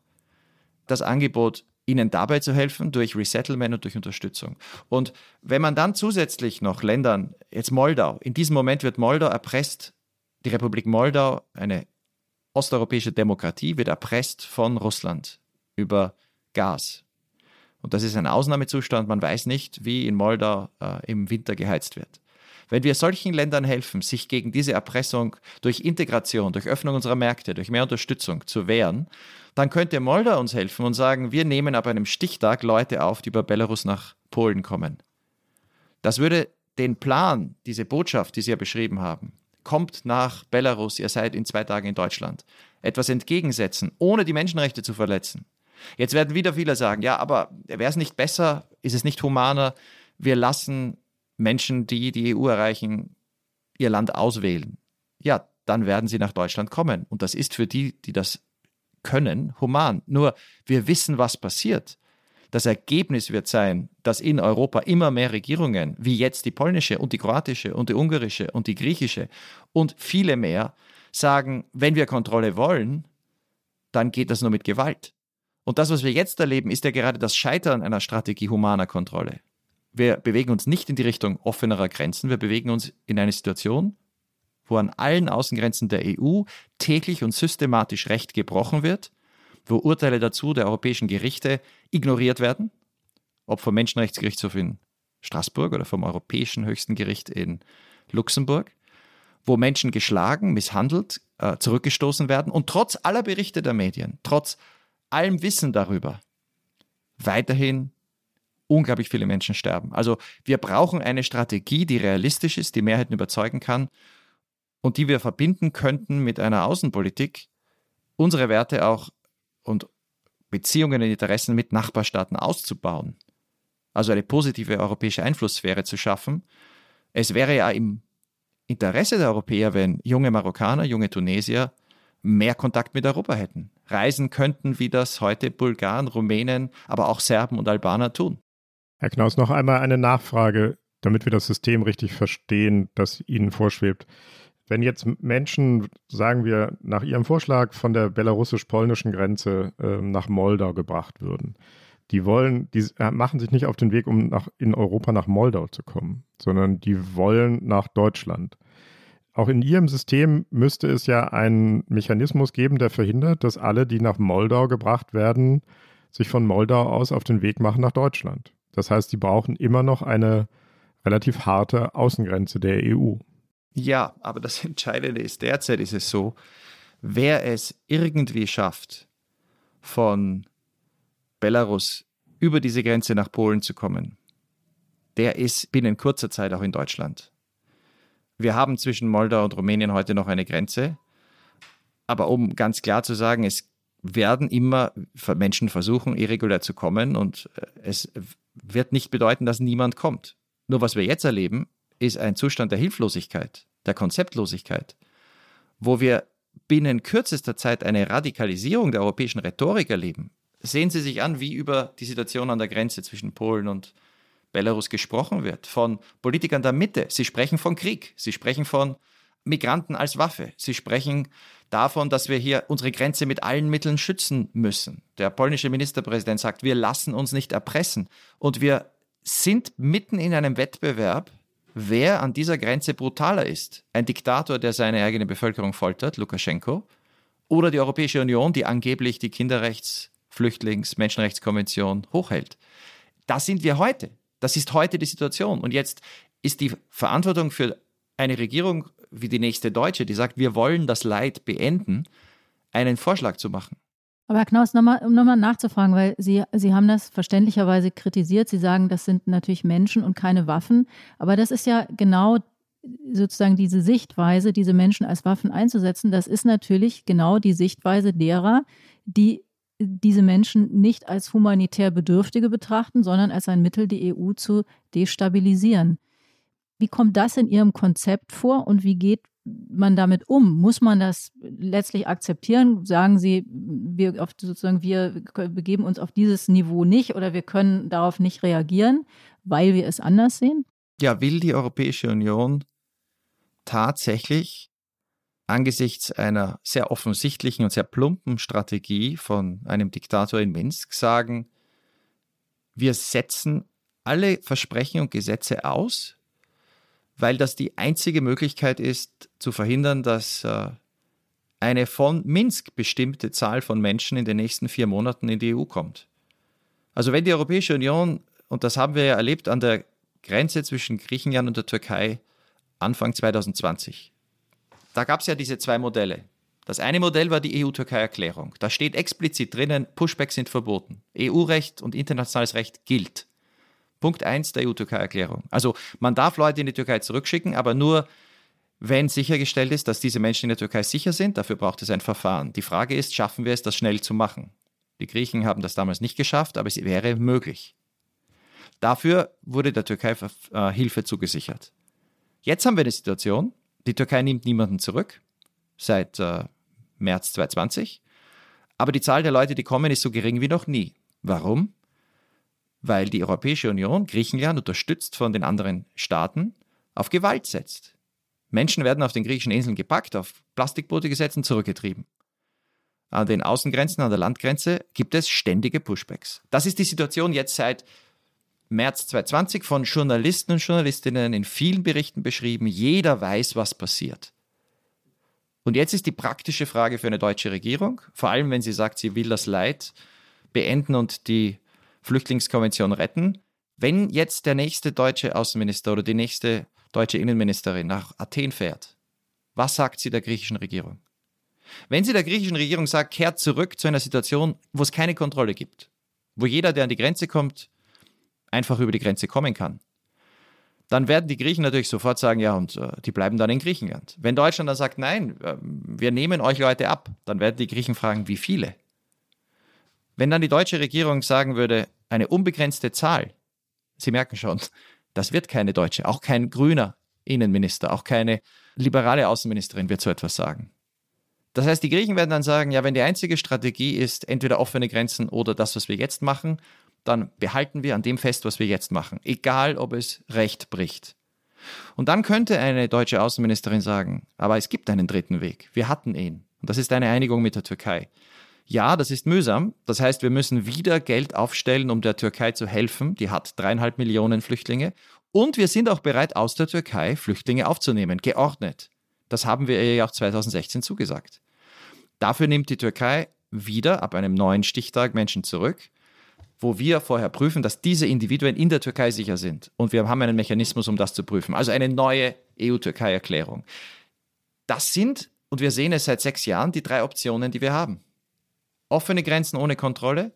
das Angebot, ihnen dabei zu helfen durch Resettlement und durch Unterstützung. Und wenn man dann zusätzlich noch Ländern, jetzt Moldau, in diesem Moment wird Moldau erpresst, die Republik Moldau, eine osteuropäische Demokratie, wird erpresst von Russland über Gas. Und das ist ein Ausnahmezustand. Man weiß nicht, wie in Moldau äh, im Winter geheizt wird. Wenn wir solchen Ländern helfen, sich gegen diese Erpressung durch Integration, durch Öffnung unserer Märkte, durch mehr Unterstützung zu wehren, dann könnte Moldau uns helfen und sagen, wir nehmen ab einem Stichtag Leute auf, die über Belarus nach Polen kommen. Das würde den Plan, diese Botschaft, die Sie ja beschrieben haben, kommt nach Belarus, ihr seid in zwei Tagen in Deutschland, etwas entgegensetzen, ohne die Menschenrechte zu verletzen. Jetzt werden wieder viele sagen, ja, aber wäre es nicht besser, ist es nicht humaner, wir lassen Menschen, die die EU erreichen, ihr Land auswählen. Ja, dann werden sie nach Deutschland kommen. Und das ist für die, die das können, human. Nur wir wissen, was passiert. Das Ergebnis wird sein, dass in Europa immer mehr Regierungen, wie jetzt die polnische und die kroatische und die ungarische und die griechische und viele mehr, sagen, wenn wir Kontrolle wollen, dann geht das nur mit Gewalt. Und das, was wir jetzt erleben, ist ja gerade das Scheitern einer Strategie humaner Kontrolle. Wir bewegen uns nicht in die Richtung offenerer Grenzen, wir bewegen uns in eine Situation, wo an allen Außengrenzen der EU täglich und systematisch Recht gebrochen wird, wo Urteile dazu der europäischen Gerichte ignoriert werden, ob vom Menschenrechtsgerichtshof in Straßburg oder vom Europäischen Höchsten Gericht in Luxemburg, wo Menschen geschlagen, misshandelt, äh, zurückgestoßen werden und trotz aller Berichte der Medien, trotz allem Wissen darüber weiterhin unglaublich viele Menschen sterben. Also wir brauchen eine Strategie, die realistisch ist, die Mehrheiten überzeugen kann und die wir verbinden könnten mit einer Außenpolitik, unsere Werte auch und Beziehungen und Interessen mit Nachbarstaaten auszubauen. Also eine positive europäische Einflusssphäre zu schaffen. Es wäre ja im Interesse der Europäer, wenn junge Marokkaner, junge Tunesier mehr Kontakt mit Europa hätten reisen könnten, wie das heute Bulgaren, Rumänen, aber auch Serben und Albaner tun. Herr Knaus, noch einmal eine Nachfrage, damit wir das System richtig verstehen, das Ihnen vorschwebt. Wenn jetzt Menschen, sagen wir, nach Ihrem Vorschlag von der belarussisch-polnischen Grenze äh, nach Moldau gebracht würden, die wollen, die äh, machen sich nicht auf den Weg, um nach, in Europa nach Moldau zu kommen, sondern die wollen nach Deutschland. Auch in Ihrem System müsste es ja einen Mechanismus geben, der verhindert, dass alle, die nach Moldau gebracht werden, sich von Moldau aus auf den Weg machen nach Deutschland. Das heißt, sie brauchen immer noch eine relativ harte Außengrenze der EU. Ja, aber das Entscheidende ist, derzeit ist es so, wer es irgendwie schafft, von Belarus über diese Grenze nach Polen zu kommen, der ist binnen kurzer Zeit auch in Deutschland. Wir haben zwischen Moldau und Rumänien heute noch eine Grenze. Aber um ganz klar zu sagen, es werden immer Menschen versuchen, irregulär zu kommen und äh, es wird nicht bedeuten, dass niemand kommt. Nur was wir jetzt erleben, ist ein Zustand der Hilflosigkeit, der Konzeptlosigkeit, wo wir binnen kürzester Zeit eine Radikalisierung der europäischen Rhetorik erleben. Sehen Sie sich an, wie über die Situation an der Grenze zwischen Polen und Belarus gesprochen wird, von Politikern der Mitte. Sie sprechen von Krieg, sie sprechen von Migranten als Waffe, sie sprechen davon, dass wir hier unsere Grenze mit allen Mitteln schützen müssen. Der polnische Ministerpräsident sagt, wir lassen uns nicht erpressen. Und wir sind mitten in einem Wettbewerb, wer an dieser Grenze brutaler ist. Ein Diktator, der seine eigene Bevölkerung foltert, Lukaschenko, oder die Europäische Union, die angeblich die Kinderrechts-, Flüchtlings-, Menschenrechtskonvention hochhält. Das sind wir heute. Das ist heute die Situation. Und jetzt ist die Verantwortung für eine Regierung wie die nächste Deutsche, die sagt, wir wollen das Leid beenden, einen Vorschlag zu machen. Aber Herr Knaus, nochmal, um nochmal nachzufragen, weil Sie, Sie haben das verständlicherweise kritisiert. Sie sagen, das sind natürlich Menschen und keine Waffen. Aber das ist ja genau sozusagen diese Sichtweise, diese Menschen als Waffen einzusetzen. Das ist natürlich genau die Sichtweise derer, die diese Menschen nicht als humanitär Bedürftige betrachten, sondern als ein Mittel, die EU zu destabilisieren. Wie kommt das in Ihrem Konzept vor und wie geht man damit um? Muss man das letztlich akzeptieren? Sagen Sie, wir auf, sozusagen wir begeben uns auf dieses Niveau nicht oder wir können darauf nicht reagieren, weil wir es anders sehen? Ja, will die Europäische Union tatsächlich angesichts einer sehr offensichtlichen und sehr plumpen Strategie von einem Diktator in Minsk sagen, wir setzen alle Versprechen und Gesetze aus, weil das die einzige Möglichkeit ist, zu verhindern, dass äh, eine von Minsk bestimmte Zahl von Menschen in den nächsten vier Monaten in die EU kommt. Also wenn die Europäische Union, und das haben wir ja erlebt an der Grenze zwischen Griechenland und der Türkei Anfang 2020, da gab es ja diese zwei Modelle. Das eine Modell war die EU-Türkei-Erklärung. Da steht explizit drinnen, Pushbacks sind verboten. EU-Recht und internationales Recht gilt. Punkt 1 der EU-Türkei-Erklärung. Also man darf Leute in die Türkei zurückschicken, aber nur, wenn sichergestellt ist, dass diese Menschen in der Türkei sicher sind. Dafür braucht es ein Verfahren. Die Frage ist, schaffen wir es, das schnell zu machen? Die Griechen haben das damals nicht geschafft, aber es wäre möglich. Dafür wurde der Türkei äh, Hilfe zugesichert. Jetzt haben wir eine Situation, die Türkei nimmt niemanden zurück seit äh, März 2020. Aber die Zahl der Leute, die kommen, ist so gering wie noch nie. Warum? Weil die Europäische Union, Griechenland, unterstützt von den anderen Staaten, auf Gewalt setzt. Menschen werden auf den griechischen Inseln gepackt, auf Plastikboote gesetzt und zurückgetrieben. An den Außengrenzen, an der Landgrenze gibt es ständige Pushbacks. Das ist die Situation jetzt seit März 2020 von Journalisten und Journalistinnen in vielen Berichten beschrieben. Jeder weiß, was passiert. Und jetzt ist die praktische Frage für eine deutsche Regierung, vor allem wenn sie sagt, sie will das Leid beenden und die Flüchtlingskonvention retten. Wenn jetzt der nächste deutsche Außenminister oder die nächste deutsche Innenministerin nach Athen fährt, was sagt sie der griechischen Regierung? Wenn sie der griechischen Regierung sagt, kehrt zurück zu einer Situation, wo es keine Kontrolle gibt, wo jeder, der an die Grenze kommt, einfach über die Grenze kommen kann, dann werden die Griechen natürlich sofort sagen, ja, und äh, die bleiben dann in Griechenland. Wenn Deutschland dann sagt, nein, äh, wir nehmen euch Leute ab, dann werden die Griechen fragen, wie viele? Wenn dann die deutsche Regierung sagen würde, eine unbegrenzte Zahl, Sie merken schon, das wird keine deutsche, auch kein grüner Innenminister, auch keine liberale Außenministerin wird so etwas sagen. Das heißt, die Griechen werden dann sagen, ja, wenn die einzige Strategie ist, entweder offene Grenzen oder das, was wir jetzt machen, dann behalten wir an dem fest, was wir jetzt machen, egal ob es Recht bricht. Und dann könnte eine deutsche Außenministerin sagen, aber es gibt einen dritten Weg. Wir hatten ihn. Und das ist eine Einigung mit der Türkei. Ja, das ist mühsam. Das heißt, wir müssen wieder Geld aufstellen, um der Türkei zu helfen. Die hat dreieinhalb Millionen Flüchtlinge. Und wir sind auch bereit, aus der Türkei Flüchtlinge aufzunehmen, geordnet. Das haben wir ihr ja auch 2016 zugesagt. Dafür nimmt die Türkei wieder ab einem neuen Stichtag Menschen zurück, wo wir vorher prüfen, dass diese Individuen in der Türkei sicher sind. Und wir haben einen Mechanismus, um das zu prüfen. Also eine neue EU-Türkei-Erklärung. Das sind, und wir sehen es seit sechs Jahren, die drei Optionen, die wir haben. Offene Grenzen ohne Kontrolle,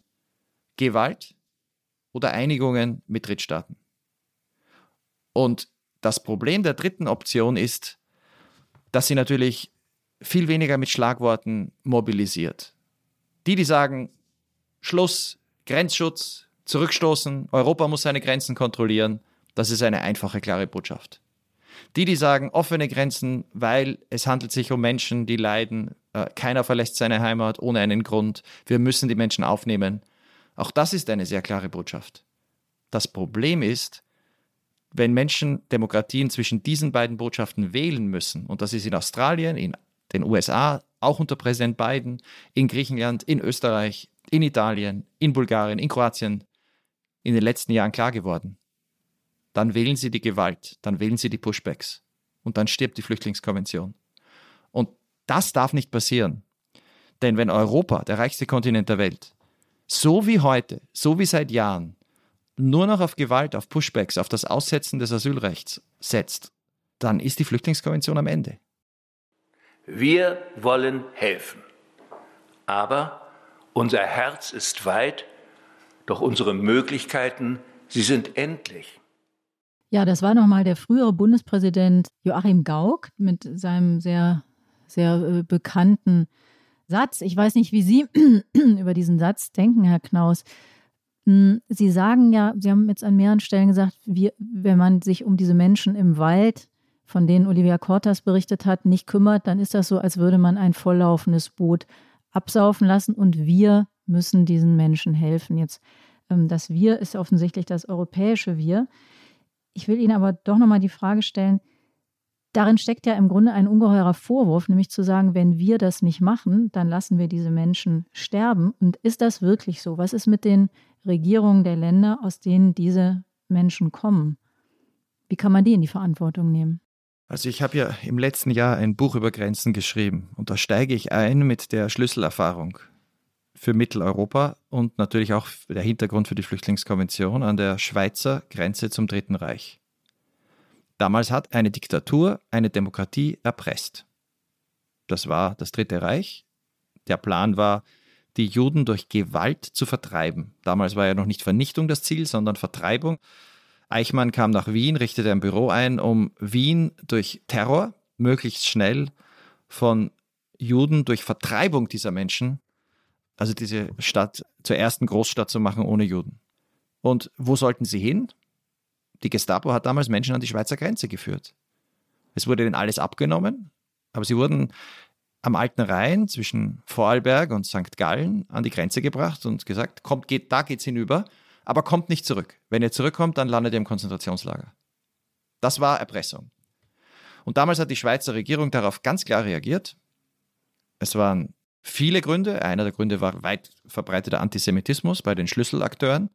Gewalt oder Einigungen mit Drittstaaten. Und das Problem der dritten Option ist, dass sie natürlich viel weniger mit Schlagworten mobilisiert. Die, die sagen, Schluss, Grenzschutz, zurückstoßen, Europa muss seine Grenzen kontrollieren, das ist eine einfache, klare Botschaft. Die, die sagen, offene Grenzen, weil es handelt sich um Menschen, die leiden, äh, keiner verlässt seine Heimat ohne einen Grund, wir müssen die Menschen aufnehmen. Auch das ist eine sehr klare Botschaft. Das Problem ist, wenn Menschen Demokratien zwischen diesen beiden Botschaften wählen müssen, und das ist in Australien, in den USA, auch unter Präsident Biden, in Griechenland, in Österreich, in Italien, in Bulgarien, in Kroatien, in den letzten Jahren klar geworden, dann wählen sie die Gewalt, dann wählen sie die Pushbacks und dann stirbt die Flüchtlingskonvention. Und das darf nicht passieren. Denn wenn Europa, der reichste Kontinent der Welt, so wie heute, so wie seit Jahren, nur noch auf Gewalt, auf Pushbacks, auf das Aussetzen des Asylrechts setzt, dann ist die Flüchtlingskonvention am Ende. Wir wollen helfen. Aber unser Herz ist weit, doch unsere Möglichkeiten, sie sind endlich. Ja, das war nochmal der frühere Bundespräsident Joachim Gauck mit seinem sehr, sehr äh, bekannten Satz. Ich weiß nicht, wie Sie über diesen Satz denken, Herr Knaus. Hm, Sie sagen ja, Sie haben jetzt an mehreren Stellen gesagt, wie, wenn man sich um diese Menschen im Wald, von denen Olivia Cortas berichtet hat, nicht kümmert, dann ist das so, als würde man ein volllaufendes Boot absaufen lassen und wir müssen diesen Menschen helfen. Jetzt, ähm, das Wir ist offensichtlich das europäische Wir. Ich will Ihnen aber doch nochmal die Frage stellen, darin steckt ja im Grunde ein ungeheurer Vorwurf, nämlich zu sagen, wenn wir das nicht machen, dann lassen wir diese Menschen sterben. Und ist das wirklich so? Was ist mit den Regierungen der Länder, aus denen diese Menschen kommen. Wie kann man die in die Verantwortung nehmen? Also ich habe ja im letzten Jahr ein Buch über Grenzen geschrieben und da steige ich ein mit der Schlüsselerfahrung für Mitteleuropa und natürlich auch der Hintergrund für die Flüchtlingskonvention an der Schweizer Grenze zum Dritten Reich. Damals hat eine Diktatur eine Demokratie erpresst. Das war das Dritte Reich. Der Plan war, die Juden durch Gewalt zu vertreiben. Damals war ja noch nicht Vernichtung das Ziel, sondern Vertreibung. Eichmann kam nach Wien, richtete ein Büro ein, um Wien durch Terror möglichst schnell von Juden durch Vertreibung dieser Menschen, also diese Stadt zur ersten Großstadt zu machen ohne Juden. Und wo sollten sie hin? Die Gestapo hat damals Menschen an die Schweizer Grenze geführt. Es wurde ihnen alles abgenommen, aber sie wurden am Alten Rhein zwischen Vorarlberg und St. Gallen an die Grenze gebracht und gesagt, kommt, geht, da geht's hinüber, aber kommt nicht zurück. Wenn ihr zurückkommt, dann landet ihr im Konzentrationslager. Das war Erpressung. Und damals hat die Schweizer Regierung darauf ganz klar reagiert. Es waren viele Gründe. Einer der Gründe war weit verbreiteter Antisemitismus bei den Schlüsselakteuren.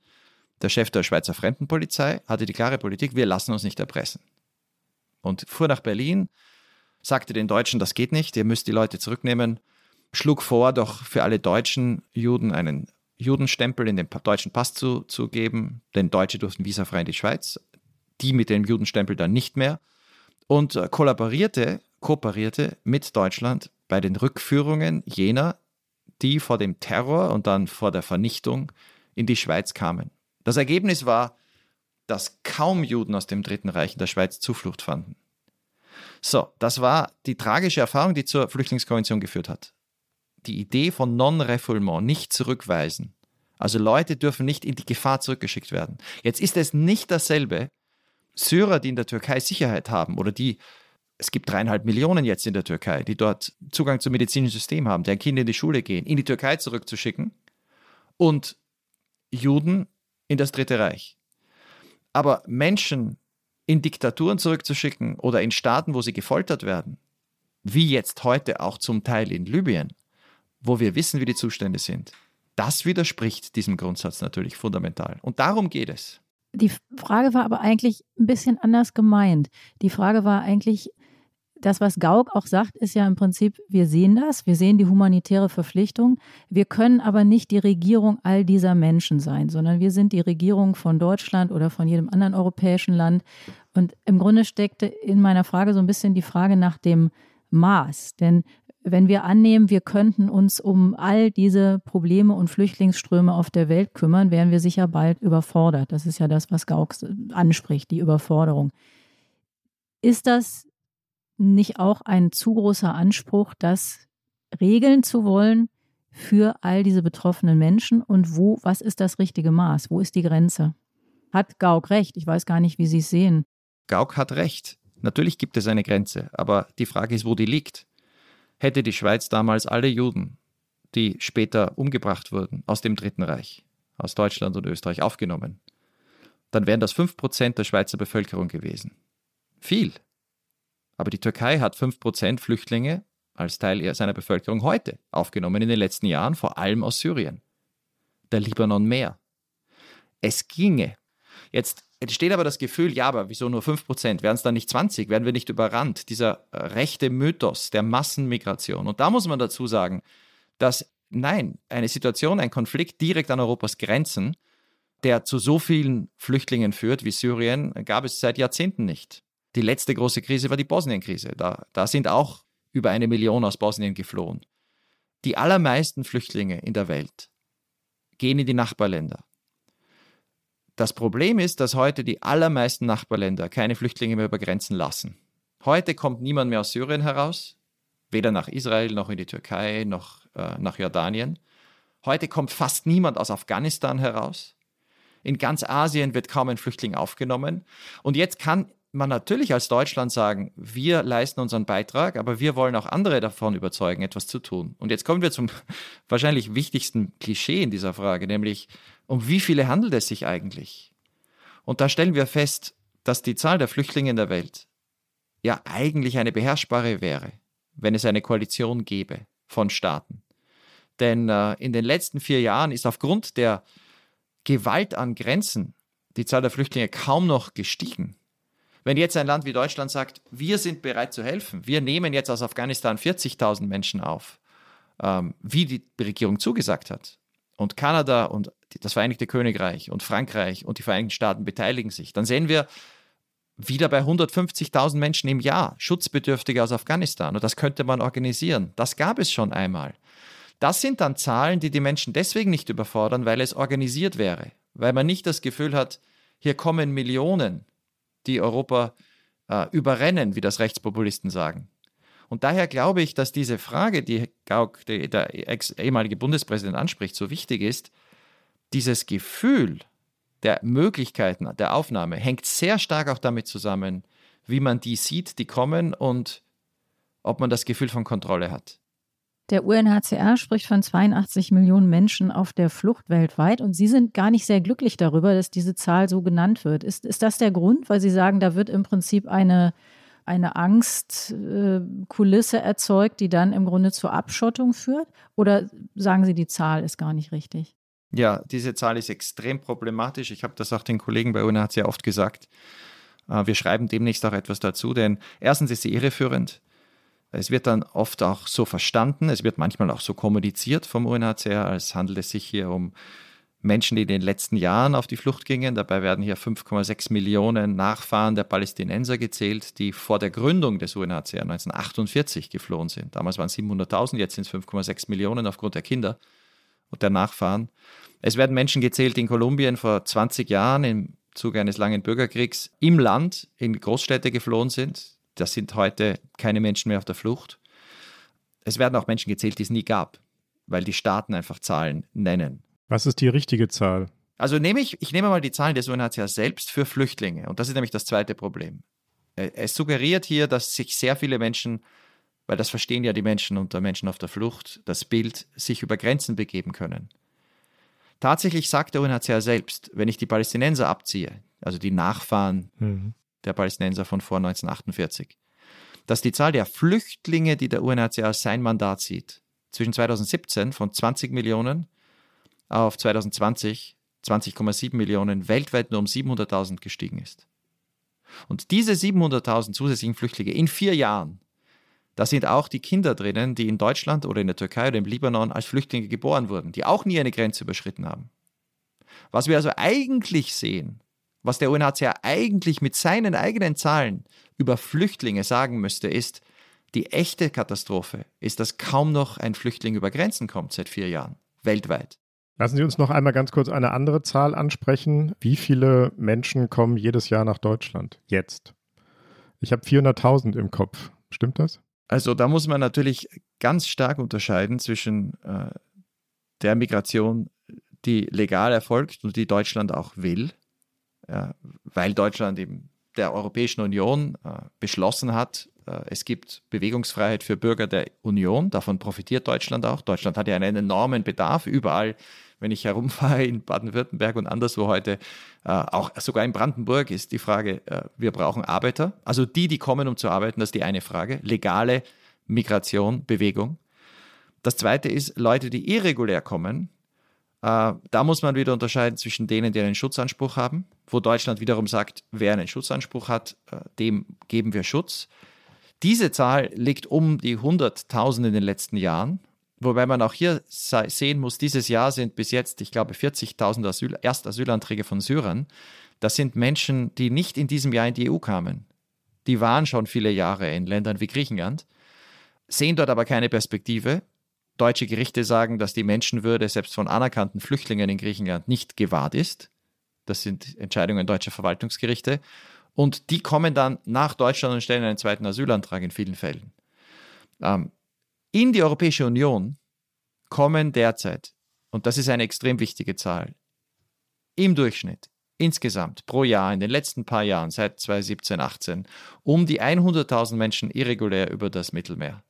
Der Chef der Schweizer Fremdenpolizei hatte die klare Politik, wir lassen uns nicht erpressen. Und fuhr nach Berlin, sagte den Deutschen, das geht nicht, ihr müsst die Leute zurücknehmen, schlug vor, doch für alle deutschen Juden einen Judenstempel in den deutschen Pass zu, zu geben, denn Deutsche durften visafrei in die Schweiz, die mit dem Judenstempel dann nicht mehr und äh, kollaborierte, kooperierte mit Deutschland bei den Rückführungen jener, die vor dem Terror und dann vor der Vernichtung in die Schweiz kamen. Das Ergebnis war, dass kaum Juden aus dem Dritten Reich in der Schweiz Zuflucht fanden. So, das war die tragische Erfahrung, die zur Flüchtlingskonvention geführt hat. Die Idee von Non-Refoulement, nicht zurückweisen. Also Leute dürfen nicht in die Gefahr zurückgeschickt werden. Jetzt ist es nicht dasselbe, Syrer, die in der Türkei Sicherheit haben oder die Es gibt dreieinhalb Millionen jetzt in der Türkei, die dort Zugang zum medizinischen System haben, deren Kinder in die Schule gehen, in die Türkei zurückzuschicken und Juden in das Dritte Reich. Aber Menschen in Diktaturen zurückzuschicken oder in Staaten, wo sie gefoltert werden, wie jetzt heute auch zum Teil in Libyen, wo wir wissen, wie die Zustände sind, das widerspricht diesem Grundsatz natürlich fundamental. Und darum geht es. Die Frage war aber eigentlich ein bisschen anders gemeint. Die Frage war eigentlich, das, was Gauck auch sagt, ist ja im Prinzip, wir sehen das, wir sehen die humanitäre Verpflichtung, wir können aber nicht die Regierung all dieser Menschen sein, sondern wir sind die Regierung von Deutschland oder von jedem anderen europäischen Land. Und im Grunde steckte in meiner Frage so ein bisschen die Frage nach dem Maß. Denn wenn wir annehmen, wir könnten uns um all diese Probleme und Flüchtlingsströme auf der Welt kümmern, wären wir sicher bald überfordert. Das ist ja das, was Gauck anspricht, die Überforderung. Ist das nicht auch ein zu großer Anspruch, das regeln zu wollen für all diese betroffenen Menschen? Und wo, was ist das richtige Maß? Wo ist die Grenze? Hat Gauck recht? Ich weiß gar nicht, wie Sie es sehen. Gauck hat recht. Natürlich gibt es eine Grenze, aber die Frage ist, wo die liegt. Hätte die Schweiz damals alle Juden, die später umgebracht wurden, aus dem Dritten Reich, aus Deutschland und Österreich aufgenommen, dann wären das 5% der Schweizer Bevölkerung gewesen. Viel. Aber die Türkei hat 5% Flüchtlinge als Teil seiner Bevölkerung heute aufgenommen in den letzten Jahren, vor allem aus Syrien. Der Libanon mehr. Es ginge. Jetzt entsteht aber das Gefühl, ja, aber wieso nur 5%? Wären es dann nicht 20? Werden wir nicht überrannt? Dieser äh, rechte Mythos der Massenmigration. Und da muss man dazu sagen, dass nein, eine Situation, ein Konflikt direkt an Europas Grenzen, der zu so vielen Flüchtlingen führt wie Syrien, gab es seit Jahrzehnten nicht. Die letzte große Krise war die Bosnien-Krise. Da, da sind auch über eine Million aus Bosnien geflohen. Die allermeisten Flüchtlinge in der Welt gehen in die Nachbarländer. Das Problem ist, dass heute die allermeisten Nachbarländer keine Flüchtlinge mehr über Grenzen lassen. Heute kommt niemand mehr aus Syrien heraus, weder nach Israel noch in die Türkei noch äh, nach Jordanien. Heute kommt fast niemand aus Afghanistan heraus. In ganz Asien wird kaum ein Flüchtling aufgenommen. Und jetzt kann man natürlich als Deutschland sagen, wir leisten unseren Beitrag, aber wir wollen auch andere davon überzeugen, etwas zu tun. Und jetzt kommen wir zum wahrscheinlich wichtigsten Klischee in dieser Frage, nämlich um wie viele handelt es sich eigentlich? Und da stellen wir fest, dass die Zahl der Flüchtlinge in der Welt ja eigentlich eine beherrschbare wäre, wenn es eine Koalition gäbe von Staaten. Denn äh, in den letzten vier Jahren ist aufgrund der Gewalt an Grenzen die Zahl der Flüchtlinge kaum noch gestiegen. Wenn jetzt ein Land wie Deutschland sagt, wir sind bereit zu helfen, wir nehmen jetzt aus Afghanistan 40.000 Menschen auf, ähm, wie die Regierung zugesagt hat, und Kanada und das Vereinigte Königreich und Frankreich und die Vereinigten Staaten beteiligen sich, dann sehen wir wieder bei 150.000 Menschen im Jahr Schutzbedürftige aus Afghanistan. Und das könnte man organisieren. Das gab es schon einmal. Das sind dann Zahlen, die die Menschen deswegen nicht überfordern, weil es organisiert wäre, weil man nicht das Gefühl hat, hier kommen Millionen die Europa äh, überrennen, wie das Rechtspopulisten sagen. Und daher glaube ich, dass diese Frage, die Gauck, der, der ehemalige Bundespräsident anspricht, so wichtig ist. Dieses Gefühl der Möglichkeiten der Aufnahme hängt sehr stark auch damit zusammen, wie man die sieht, die kommen und ob man das Gefühl von Kontrolle hat. Der UNHCR spricht von 82 Millionen Menschen auf der Flucht weltweit und Sie sind gar nicht sehr glücklich darüber, dass diese Zahl so genannt wird. Ist, ist das der Grund, weil Sie sagen, da wird im Prinzip eine, eine Angstkulisse äh, erzeugt, die dann im Grunde zur Abschottung führt? Oder sagen Sie, die Zahl ist gar nicht richtig? Ja, diese Zahl ist extrem problematisch. Ich habe das auch den Kollegen bei UNHCR oft gesagt. Äh, wir schreiben demnächst auch etwas dazu, denn erstens ist sie irreführend. Es wird dann oft auch so verstanden, es wird manchmal auch so kommuniziert vom UNHCR, als handelt es sich hier um Menschen, die in den letzten Jahren auf die Flucht gingen. Dabei werden hier 5,6 Millionen Nachfahren der Palästinenser gezählt, die vor der Gründung des UNHCR 1948 geflohen sind. Damals waren es 700.000, jetzt sind es 5,6 Millionen aufgrund der Kinder und der Nachfahren. Es werden Menschen gezählt in Kolumbien vor 20 Jahren im Zuge eines langen Bürgerkriegs im Land in Großstädte geflohen sind. Das sind heute keine Menschen mehr auf der Flucht. Es werden auch Menschen gezählt, die es nie gab, weil die Staaten einfach Zahlen nennen. Was ist die richtige Zahl? Also nehme ich, ich nehme mal die Zahlen des UNHCR selbst für Flüchtlinge. Und das ist nämlich das zweite Problem. Es suggeriert hier, dass sich sehr viele Menschen, weil das verstehen ja die Menschen unter Menschen auf der Flucht, das Bild, sich über Grenzen begeben können. Tatsächlich sagt der UNHCR selbst, wenn ich die Palästinenser abziehe, also die Nachfahren mhm. Der Palästinenser von vor 1948, dass die Zahl der Flüchtlinge, die der UNHCR sein Mandat sieht, zwischen 2017 von 20 Millionen auf 2020 20,7 Millionen weltweit nur um 700.000 gestiegen ist. Und diese 700.000 zusätzlichen Flüchtlinge in vier Jahren, da sind auch die Kinder drinnen, die in Deutschland oder in der Türkei oder im Libanon als Flüchtlinge geboren wurden, die auch nie eine Grenze überschritten haben. Was wir also eigentlich sehen, was der UNHCR eigentlich mit seinen eigenen Zahlen über Flüchtlinge sagen müsste, ist, die echte Katastrophe ist, dass kaum noch ein Flüchtling über Grenzen kommt seit vier Jahren, weltweit. Lassen Sie uns noch einmal ganz kurz eine andere Zahl ansprechen. Wie viele Menschen kommen jedes Jahr nach Deutschland? Jetzt. Ich habe 400.000 im Kopf. Stimmt das? Also da muss man natürlich ganz stark unterscheiden zwischen äh, der Migration, die legal erfolgt und die Deutschland auch will, weil Deutschland eben der Europäischen Union äh, beschlossen hat, äh, es gibt Bewegungsfreiheit für Bürger der Union, davon profitiert Deutschland auch. Deutschland hat ja einen enormen Bedarf überall, wenn ich herumfahre in Baden-Württemberg und anderswo heute, äh, auch sogar in Brandenburg ist die Frage, äh, wir brauchen Arbeiter. Also die, die kommen, um zu arbeiten, das ist die eine Frage. Legale Migration, Bewegung. Das zweite ist Leute, die irregulär kommen. da muss man wieder unterscheiden zwischen denen, die einen Schutzanspruch haben, wo Deutschland wiederum sagt, wer einen Schutzanspruch hat, dem geben wir Schutz. Diese Zahl liegt um die 100.000 in den letzten Jahren. Wobei man auch hier sehen muss, dieses Jahr sind bis jetzt, ich glaube, 40.000 Asyl, Erstasylanträge von Syrern. Das sind Menschen, die nicht in diesem Jahr in die EU kamen. Die waren schon viele Jahre in Ländern wie Griechenland, sehen dort aber keine Perspektive. Deutsche Gerichte sagen, dass die Menschenwürde selbst von anerkannten Flüchtlingen in Griechenland nicht gewahrt ist. Das sind Entscheidungen deutscher Verwaltungsgerichte. Und die kommen dann nach Deutschland und stellen einen zweiten Asylantrag in vielen Fällen. Ähm, in die Europäische Union kommen derzeit, und das ist eine extrem wichtige Zahl, im Durchschnitt insgesamt pro Jahr in den letzten paar Jahren seit 2017, 18 um die 100.000 Menschen irregulär über das Mittelmeer.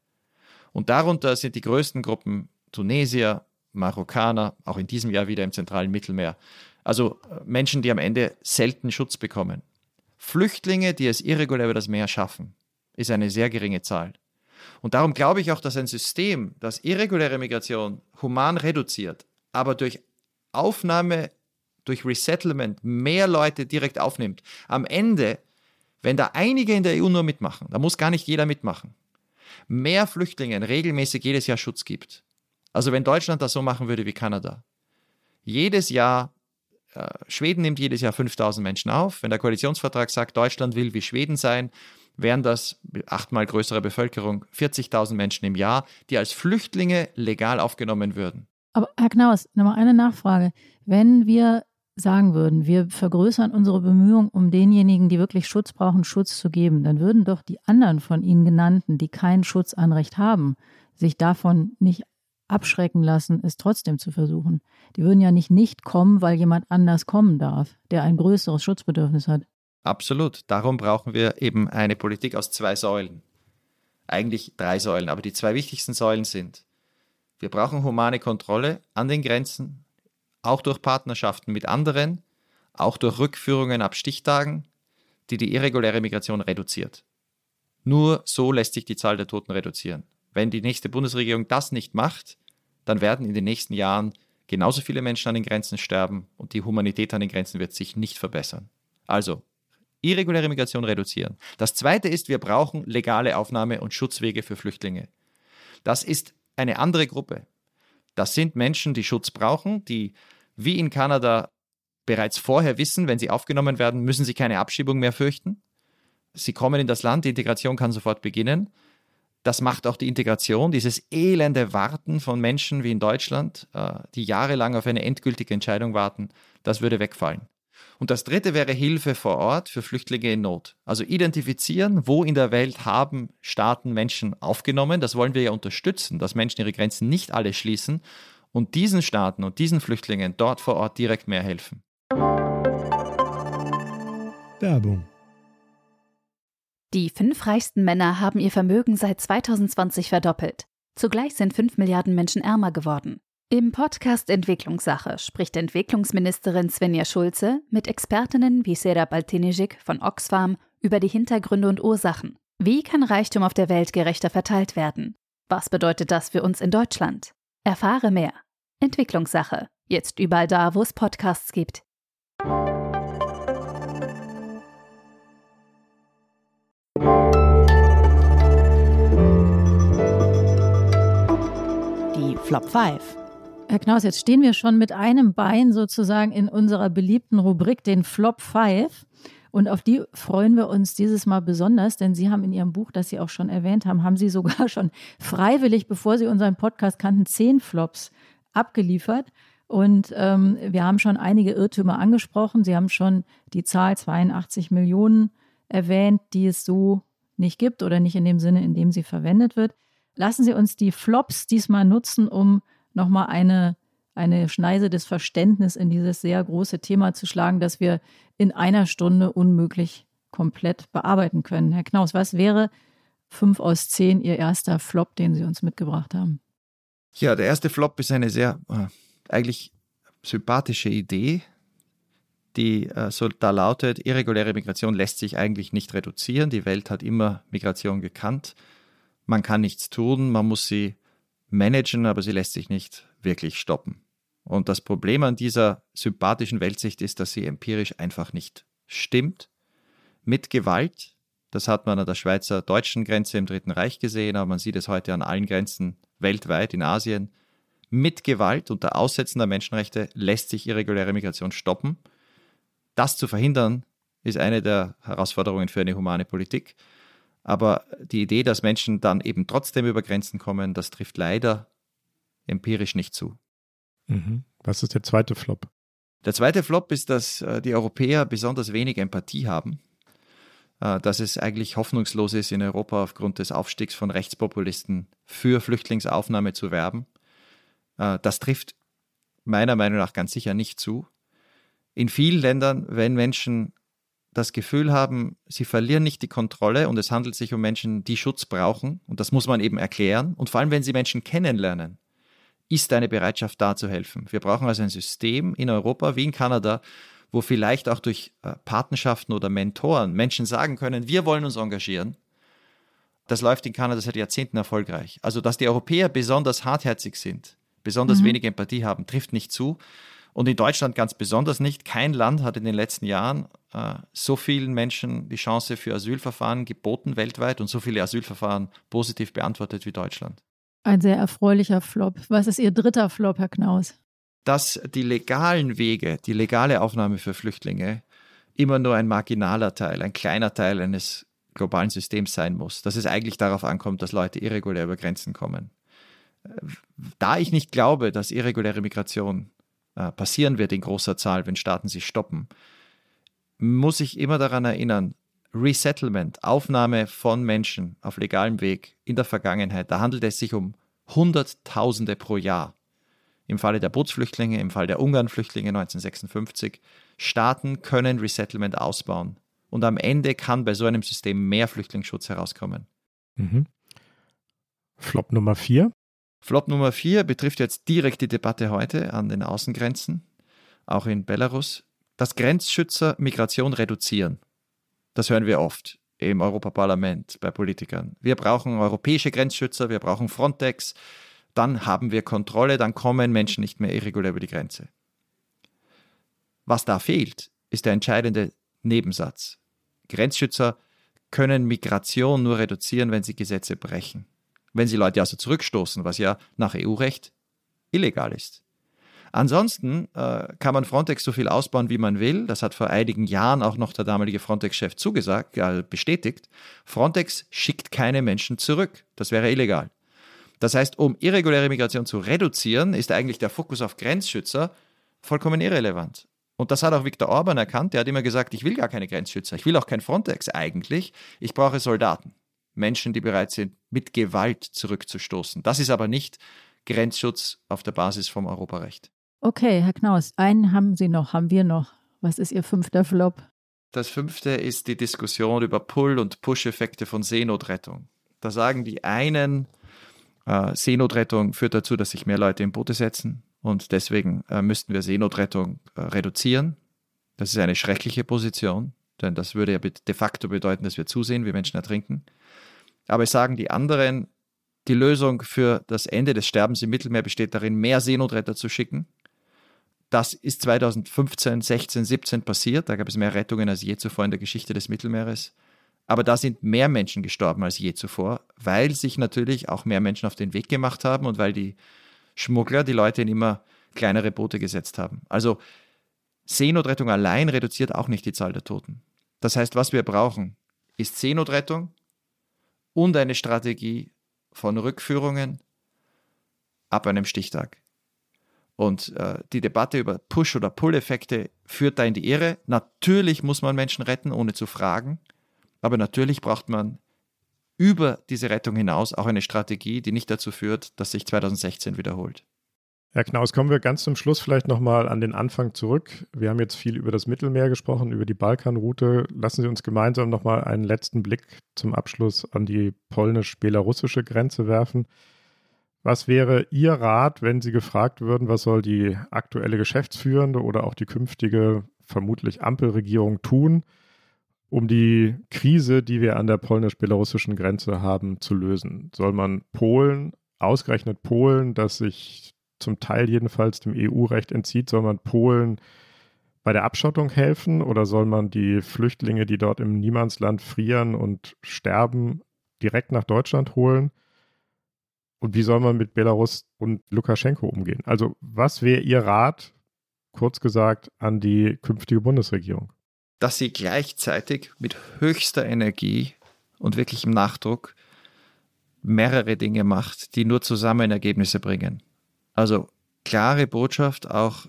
Und darunter sind die größten Gruppen Tunesier, Marokkaner, auch in diesem Jahr wieder im zentralen Mittelmeer. Also äh, Menschen, die am Ende selten Schutz bekommen. Flüchtlinge, die es irregulär über das Meer schaffen, ist eine sehr geringe Zahl. Und darum glaube ich auch, dass ein System, das irreguläre Migration human reduziert, aber durch Aufnahme, durch Resettlement mehr Leute direkt aufnimmt, am Ende, wenn da einige in der EU nur mitmachen, da muss gar nicht jeder mitmachen, mehr Flüchtlingen regelmäßig jedes Jahr Schutz gibt. Also wenn Deutschland das so machen würde wie Kanada, jedes Jahr äh, Schweden nimmt jedes Jahr 5000 Menschen auf. Wenn der Koalitionsvertrag sagt, Deutschland will wie Schweden sein, wären das achtmal größere Bevölkerung 40.000 Menschen im Jahr, die als Flüchtlinge legal aufgenommen würden. Aber Herr Knaus, nochmal eine Nachfrage. Wenn wir sagen würden, wir vergrößern unsere Bemühungen, um denjenigen, die wirklich Schutz brauchen, Schutz zu geben, dann würden doch die anderen von Ihnen genannten, die kein Schutzanrecht haben, sich davon nicht abschrecken lassen, es trotzdem zu versuchen. Die würden ja nicht nicht kommen, weil jemand anders kommen darf, der ein größeres Schutzbedürfnis hat. Absolut. Darum brauchen wir eben eine Politik aus zwei Säulen. Eigentlich drei Säulen, aber die zwei wichtigsten Säulen sind, wir brauchen humane Kontrolle an den Grenzen, auch durch Partnerschaften mit anderen, auch durch Rückführungen ab Stichtagen, die die irreguläre Migration reduziert. Nur so lässt sich die Zahl der Toten reduzieren. Wenn die nächste Bundesregierung das nicht macht, dann werden in den nächsten Jahren genauso viele Menschen an den Grenzen sterben und die Humanität an den Grenzen wird sich nicht verbessern. Also, irreguläre Migration reduzieren. Das Zweite ist, wir brauchen legale Aufnahme- und Schutzwege für Flüchtlinge. Das ist eine andere Gruppe. Das sind Menschen, die Schutz brauchen, die wie in Kanada bereits vorher wissen, wenn sie aufgenommen werden, müssen sie keine Abschiebung mehr fürchten. Sie kommen in das Land, die Integration kann sofort beginnen das macht auch die Integration, dieses elende Warten von Menschen wie in Deutschland, äh, die jahrelang auf eine endgültige Entscheidung warten, das würde wegfallen. Und das dritte wäre Hilfe vor Ort für Flüchtlinge in Not. Also identifizieren, wo in der Welt haben Staaten Menschen aufgenommen. Das wollen wir ja unterstützen, dass Menschen ihre Grenzen nicht alle schließen und diesen Staaten und diesen Flüchtlingen dort vor Ort direkt mehr helfen. Werbung Die fünf reichsten Männer haben ihr Vermögen seit 2020 verdoppelt. Zugleich sind fünf Milliarden Menschen ärmer geworden. Im Podcast Entwicklungssache spricht Entwicklungsministerin Svenja Schulze mit Expertinnen wie Sera Baltinijik von Oxfam über die Hintergründe und Ursachen. Wie kann Reichtum auf der Welt gerechter verteilt werden? Was bedeutet das für uns in Deutschland? Erfahre mehr. Entwicklungssache. Jetzt überall da, wo es Podcasts gibt. Flop 5. Herr Knaus, jetzt stehen wir schon mit einem Bein sozusagen in unserer beliebten Rubrik, den Flop 5. Und auf die freuen wir uns dieses Mal besonders, denn Sie haben in Ihrem Buch, das Sie auch schon erwähnt haben, haben Sie sogar schon freiwillig, bevor Sie unseren Podcast kannten, zehn Flops abgeliefert. Und ähm, wir haben schon einige Irrtümer angesprochen. Sie haben schon die Zahl 82 Millionen erwähnt, die es so nicht gibt oder nicht in dem Sinne, in dem sie verwendet wird. Lassen Sie uns die Flops diesmal nutzen, um nochmal eine, eine Schneise des Verständnisses in dieses sehr große Thema zu schlagen, das wir in einer Stunde unmöglich komplett bearbeiten können. Herr Knaus, was wäre fünf aus zehn Ihr erster Flop, den Sie uns mitgebracht haben? Ja, der erste Flop ist eine sehr äh, eigentlich sympathische Idee, die äh, so da lautet, irreguläre Migration lässt sich eigentlich nicht reduzieren. Die Welt hat immer Migration gekannt. Man kann nichts tun, man muss sie managen, aber sie lässt sich nicht wirklich stoppen. Und das Problem an dieser sympathischen Weltsicht ist, dass sie empirisch einfach nicht stimmt. Mit Gewalt, das hat man an der Schweizer-deutschen Grenze im Dritten Reich gesehen, aber man sieht es heute an allen Grenzen weltweit in Asien, mit Gewalt unter Aussetzen der Menschenrechte lässt sich irreguläre Migration stoppen. Das zu verhindern, ist eine der Herausforderungen für eine humane Politik. Aber die Idee, dass Menschen dann eben trotzdem über Grenzen kommen, das trifft leider empirisch nicht zu. Mhm. Was ist der zweite Flop? Der zweite Flop ist, dass äh, die Europäer besonders wenig Empathie haben, äh, dass es eigentlich hoffnungslos ist, in Europa aufgrund des Aufstiegs von Rechtspopulisten für Flüchtlingsaufnahme zu werben. Äh, das trifft meiner Meinung nach ganz sicher nicht zu. In vielen Ländern, wenn Menschen das Gefühl haben, sie verlieren nicht die Kontrolle und es handelt sich um Menschen, die Schutz brauchen, und das muss man eben erklären, und vor allem, wenn sie Menschen kennenlernen, ist eine Bereitschaft da zu helfen. Wir brauchen also ein System in Europa wie in Kanada, wo vielleicht auch durch äh, Patenschaften oder Mentoren Menschen sagen können, wir wollen uns engagieren. Das läuft in Kanada seit Jahrzehnten erfolgreich. Also, dass die Europäer besonders hartherzig sind, besonders mhm. wenig Empathie haben, trifft nicht zu. Und in Deutschland ganz besonders nicht. Kein Land hat in den letzten Jahren äh, so vielen Menschen die Chance für Asylverfahren geboten weltweit und so viele Asylverfahren positiv beantwortet wie Deutschland. Ein sehr erfreulicher Flop. Was ist Ihr dritter Flop, Herr Knaus? Dass die legalen Wege, die legale Aufnahme für Flüchtlinge immer nur ein marginaler Teil, ein kleiner Teil eines globalen Systems sein muss. Dass es eigentlich darauf ankommt, dass Leute irregulär über Grenzen kommen da ich nicht glaube, dass irreguläre Migration äh, passieren wird in großer Zahl, wenn Staaten sich stoppen, muss ich immer daran erinnern, Resettlement, Aufnahme von Menschen auf legalem Weg in der Vergangenheit, da handelt es sich um Hunderttausende pro Jahr. Im Falle der Bootsflüchtlinge, im Fall der Ungarnflüchtlinge 1956. Staaten können Resettlement ausbauen. Und am Ende kann bei so einem System mehr Flüchtlingsschutz herauskommen. Mhm. Flop Nummer vier. Flop Nummer vier betrifft jetzt direkt die Debatte heute an den Außengrenzen, auch in Belarus. Dass Grenzschützer Migration reduzieren. Das hören wir oft im Europaparlament bei Politikern. Wir brauchen europäische Grenzschützer, wir brauchen Frontex, dann haben wir Kontrolle, dann kommen Menschen nicht mehr irregulär über die Grenze. Was da fehlt, ist der entscheidende Nebensatz. Grenzschützer können Migration nur reduzieren, wenn sie Gesetze brechen wenn sie Leute also zurückstoßen, was ja nach EU-Recht illegal ist. Ansonsten äh, kann man Frontex so viel ausbauen, wie man will. Das hat vor einigen Jahren auch noch der damalige Frontex-Chef zugesagt, äh, bestätigt. Frontex schickt keine Menschen zurück. Das wäre illegal. Das heißt, um irreguläre Migration zu reduzieren, ist eigentlich der Fokus auf Grenzschützer vollkommen irrelevant. Und das hat auch Viktor Orban erkannt. Der hat immer gesagt, ich will gar keine Grenzschützer. Ich will auch kein Frontex eigentlich. Ich brauche Soldaten. Menschen, die bereit sind, mit Gewalt zurückzustoßen. Das ist aber nicht Grenzschutz auf der Basis vom Europarecht. Okay, Herr Knaus, einen haben Sie noch, haben wir noch. Was ist Ihr fünfter Flop? Das fünfte ist die Diskussion über Pull- und Push-Effekte von Seenotrettung. Da sagen die einen, äh, Seenotrettung führt dazu, dass sich mehr Leute in Boote setzen und deswegen äh, müssten wir Seenotrettung äh, reduzieren. Das ist eine schreckliche Position, denn das würde ja de facto bedeuten, dass wir zusehen, wie Menschen ertrinken. Aber sagen die anderen, die Lösung für das Ende des Sterbens im Mittelmeer besteht darin, mehr Seenotretter zu schicken. Das ist 2015, 16, 17 passiert. Da gab es mehr Rettungen als je zuvor in der Geschichte des Mittelmeeres. Aber da sind mehr Menschen gestorben als je zuvor, weil sich natürlich auch mehr Menschen auf den Weg gemacht haben und weil die Schmuggler die Leute in immer kleinere Boote gesetzt haben. Also Seenotrettung allein reduziert auch nicht die Zahl der Toten. Das heißt, was wir brauchen, ist Seenotrettung und eine Strategie von Rückführungen ab einem Stichtag. Und äh, die Debatte über Push- oder Pull-Effekte führt da in die Irre. Natürlich muss man Menschen retten, ohne zu fragen. Aber natürlich braucht man über diese Rettung hinaus auch eine Strategie, die nicht dazu führt, dass sich 2016 wiederholt. Herr Knaus, kommen wir ganz zum Schluss vielleicht nochmal an den Anfang zurück. Wir haben jetzt viel über das Mittelmeer gesprochen, über die Balkanroute. Lassen Sie uns gemeinsam nochmal einen letzten Blick zum Abschluss an die polnisch-belarussische Grenze werfen. Was wäre Ihr Rat, wenn Sie gefragt würden, was soll die aktuelle Geschäftsführende oder auch die künftige, vermutlich Ampelregierung tun, um die Krise, die wir an der polnisch-belarussischen Grenze haben, zu lösen? Soll man Polen, ausgerechnet Polen, das sich zum Teil jedenfalls dem EU-Recht entzieht, soll man Polen bei der Abschottung helfen oder soll man die Flüchtlinge, die dort im Niemandsland frieren und sterben, direkt nach Deutschland holen? Und wie soll man mit Belarus und Lukaschenko umgehen? Also was wäre Ihr Rat, kurz gesagt, an die künftige Bundesregierung? Dass sie gleichzeitig mit höchster Energie und wirklichem Nachdruck mehrere Dinge macht, die nur zusammen Ergebnisse bringen. Also klare Botschaft auch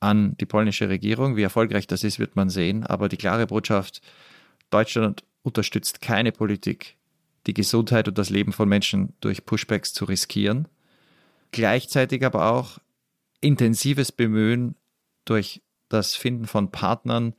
an die polnische Regierung. Wie erfolgreich das ist, wird man sehen. Aber die klare Botschaft, Deutschland unterstützt keine Politik, die Gesundheit und das Leben von Menschen durch Pushbacks zu riskieren. Gleichzeitig aber auch intensives Bemühen durch das Finden von Partnern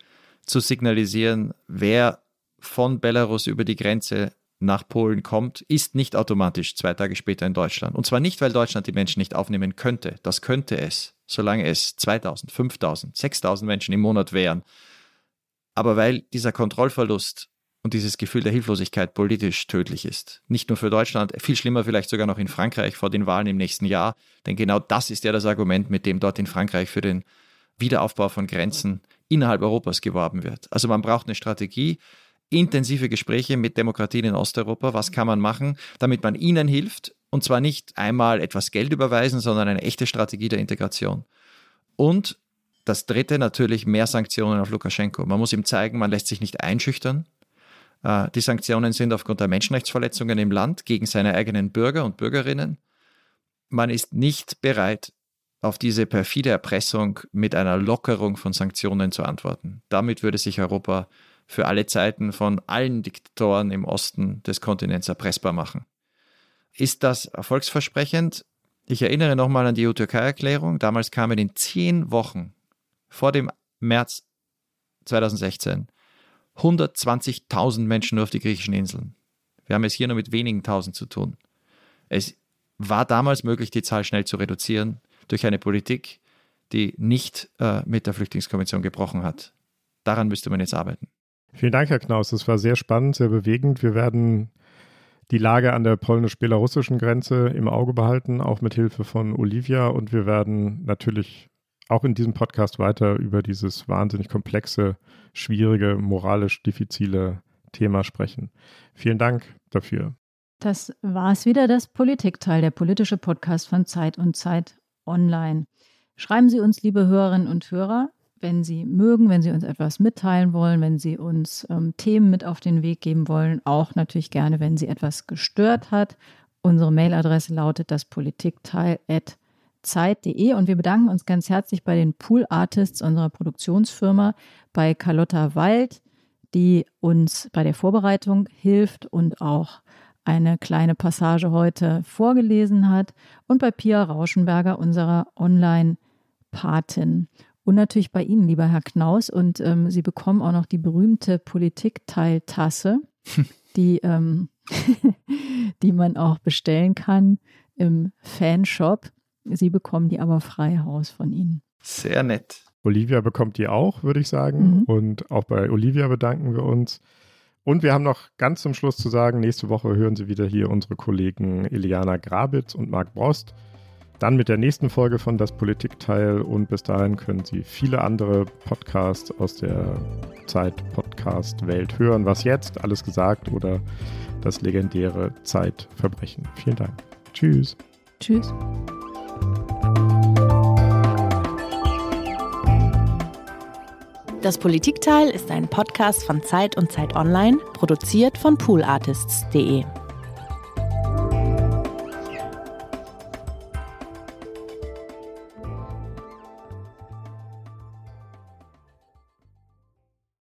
zu signalisieren, wer von Belarus über die Grenze nach Polen kommt, ist nicht automatisch zwei Tage später in Deutschland. Und zwar nicht, weil Deutschland die Menschen nicht aufnehmen könnte. Das könnte es, solange es 2000, 5000, 6000 Menschen im Monat wären. Aber weil dieser Kontrollverlust und dieses Gefühl der Hilflosigkeit politisch tödlich ist. Nicht nur für Deutschland, viel schlimmer vielleicht sogar noch in Frankreich vor den Wahlen im nächsten Jahr. Denn genau das ist ja das Argument, mit dem dort in Frankreich für den Wiederaufbau von Grenzen innerhalb Europas geworben wird. Also man braucht eine Strategie, intensive Gespräche mit Demokratien in Osteuropa. Was kann man machen, damit man ihnen hilft? Und zwar nicht einmal etwas Geld überweisen, sondern eine echte Strategie der Integration. Und das dritte natürlich mehr Sanktionen auf Lukaschenko. Man muss ihm zeigen, man lässt sich nicht einschüchtern. Äh, die Sanktionen sind aufgrund der Menschenrechtsverletzungen im Land gegen seine eigenen Bürger und Bürgerinnen. Man ist nicht bereit, auf diese perfide Erpressung mit einer Lockerung von Sanktionen zu antworten. Damit würde sich Europa für alle Zeiten von allen Diktatoren im Osten des Kontinents erpressbar machen. Ist das erfolgsversprechend? Ich erinnere nochmal an die EU-Türkei-Erklärung. Damals kamen in zehn Wochen vor dem März 2016 120.000 Menschen nur auf die griechischen Inseln. Wir haben es hier nur mit wenigen Tausend zu tun. Es war damals möglich, die Zahl schnell zu reduzieren durch eine Politik, die nicht äh, mit der Flüchtlingskonvention gebrochen hat. Daran müsste man jetzt arbeiten. Vielen Dank, Herr Knaus. Das war sehr spannend, sehr bewegend. Wir werden die Lage an der polnisch-belarussischen Grenze im Auge behalten, auch mit Hilfe von Olivia. Und wir werden natürlich auch in diesem Podcast weiter über dieses wahnsinnig komplexe, schwierige, moralisch diffizile Thema sprechen. Vielen Dank dafür. Das war es wieder, das Politikteil, der politische Podcast von Zeit und Zeit Online. Schreiben Sie uns, liebe Hörerinnen und Hörer, wenn Sie mögen, wenn Sie uns etwas mitteilen wollen, wenn Sie uns ähm, Themen mit auf den Weg geben wollen, auch natürlich gerne, wenn Sie etwas gestört hat. Unsere Mailadresse lautet das Politikteil@zeit.de und wir bedanken uns ganz herzlich bei den Pool Artists unserer Produktionsfirma, bei Carlotta Wald, die uns bei der Vorbereitung hilft und auch eine kleine Passage heute vorgelesen hat und bei Pia Rauschenberger, unserer Online-Patin. Und natürlich bei Ihnen, lieber Herr Knaus. Und ähm, Sie bekommen auch noch die berühmte Politikteiltasse, die, ähm, die man auch bestellen kann im Fanshop. Sie bekommen die aber frei Haus von Ihnen. Sehr nett. Olivia bekommt die auch, würde ich sagen. Mhm. Und auch bei Olivia bedanken wir uns. Und wir haben noch ganz zum Schluss zu sagen, nächste Woche hören Sie wieder hier unsere Kollegen Iliana Grabitz und Marc Brost. Dann mit der nächsten Folge von Das Politikteil und bis dahin können Sie viele andere Podcasts aus der Zeit-Podcast-Welt hören. Was jetzt? Alles gesagt oder das legendäre Zeitverbrechen. Vielen Dank. Tschüss. Tschüss. Das Politikteil ist ein Podcast von Zeit und Zeit Online, produziert von poolartists.de.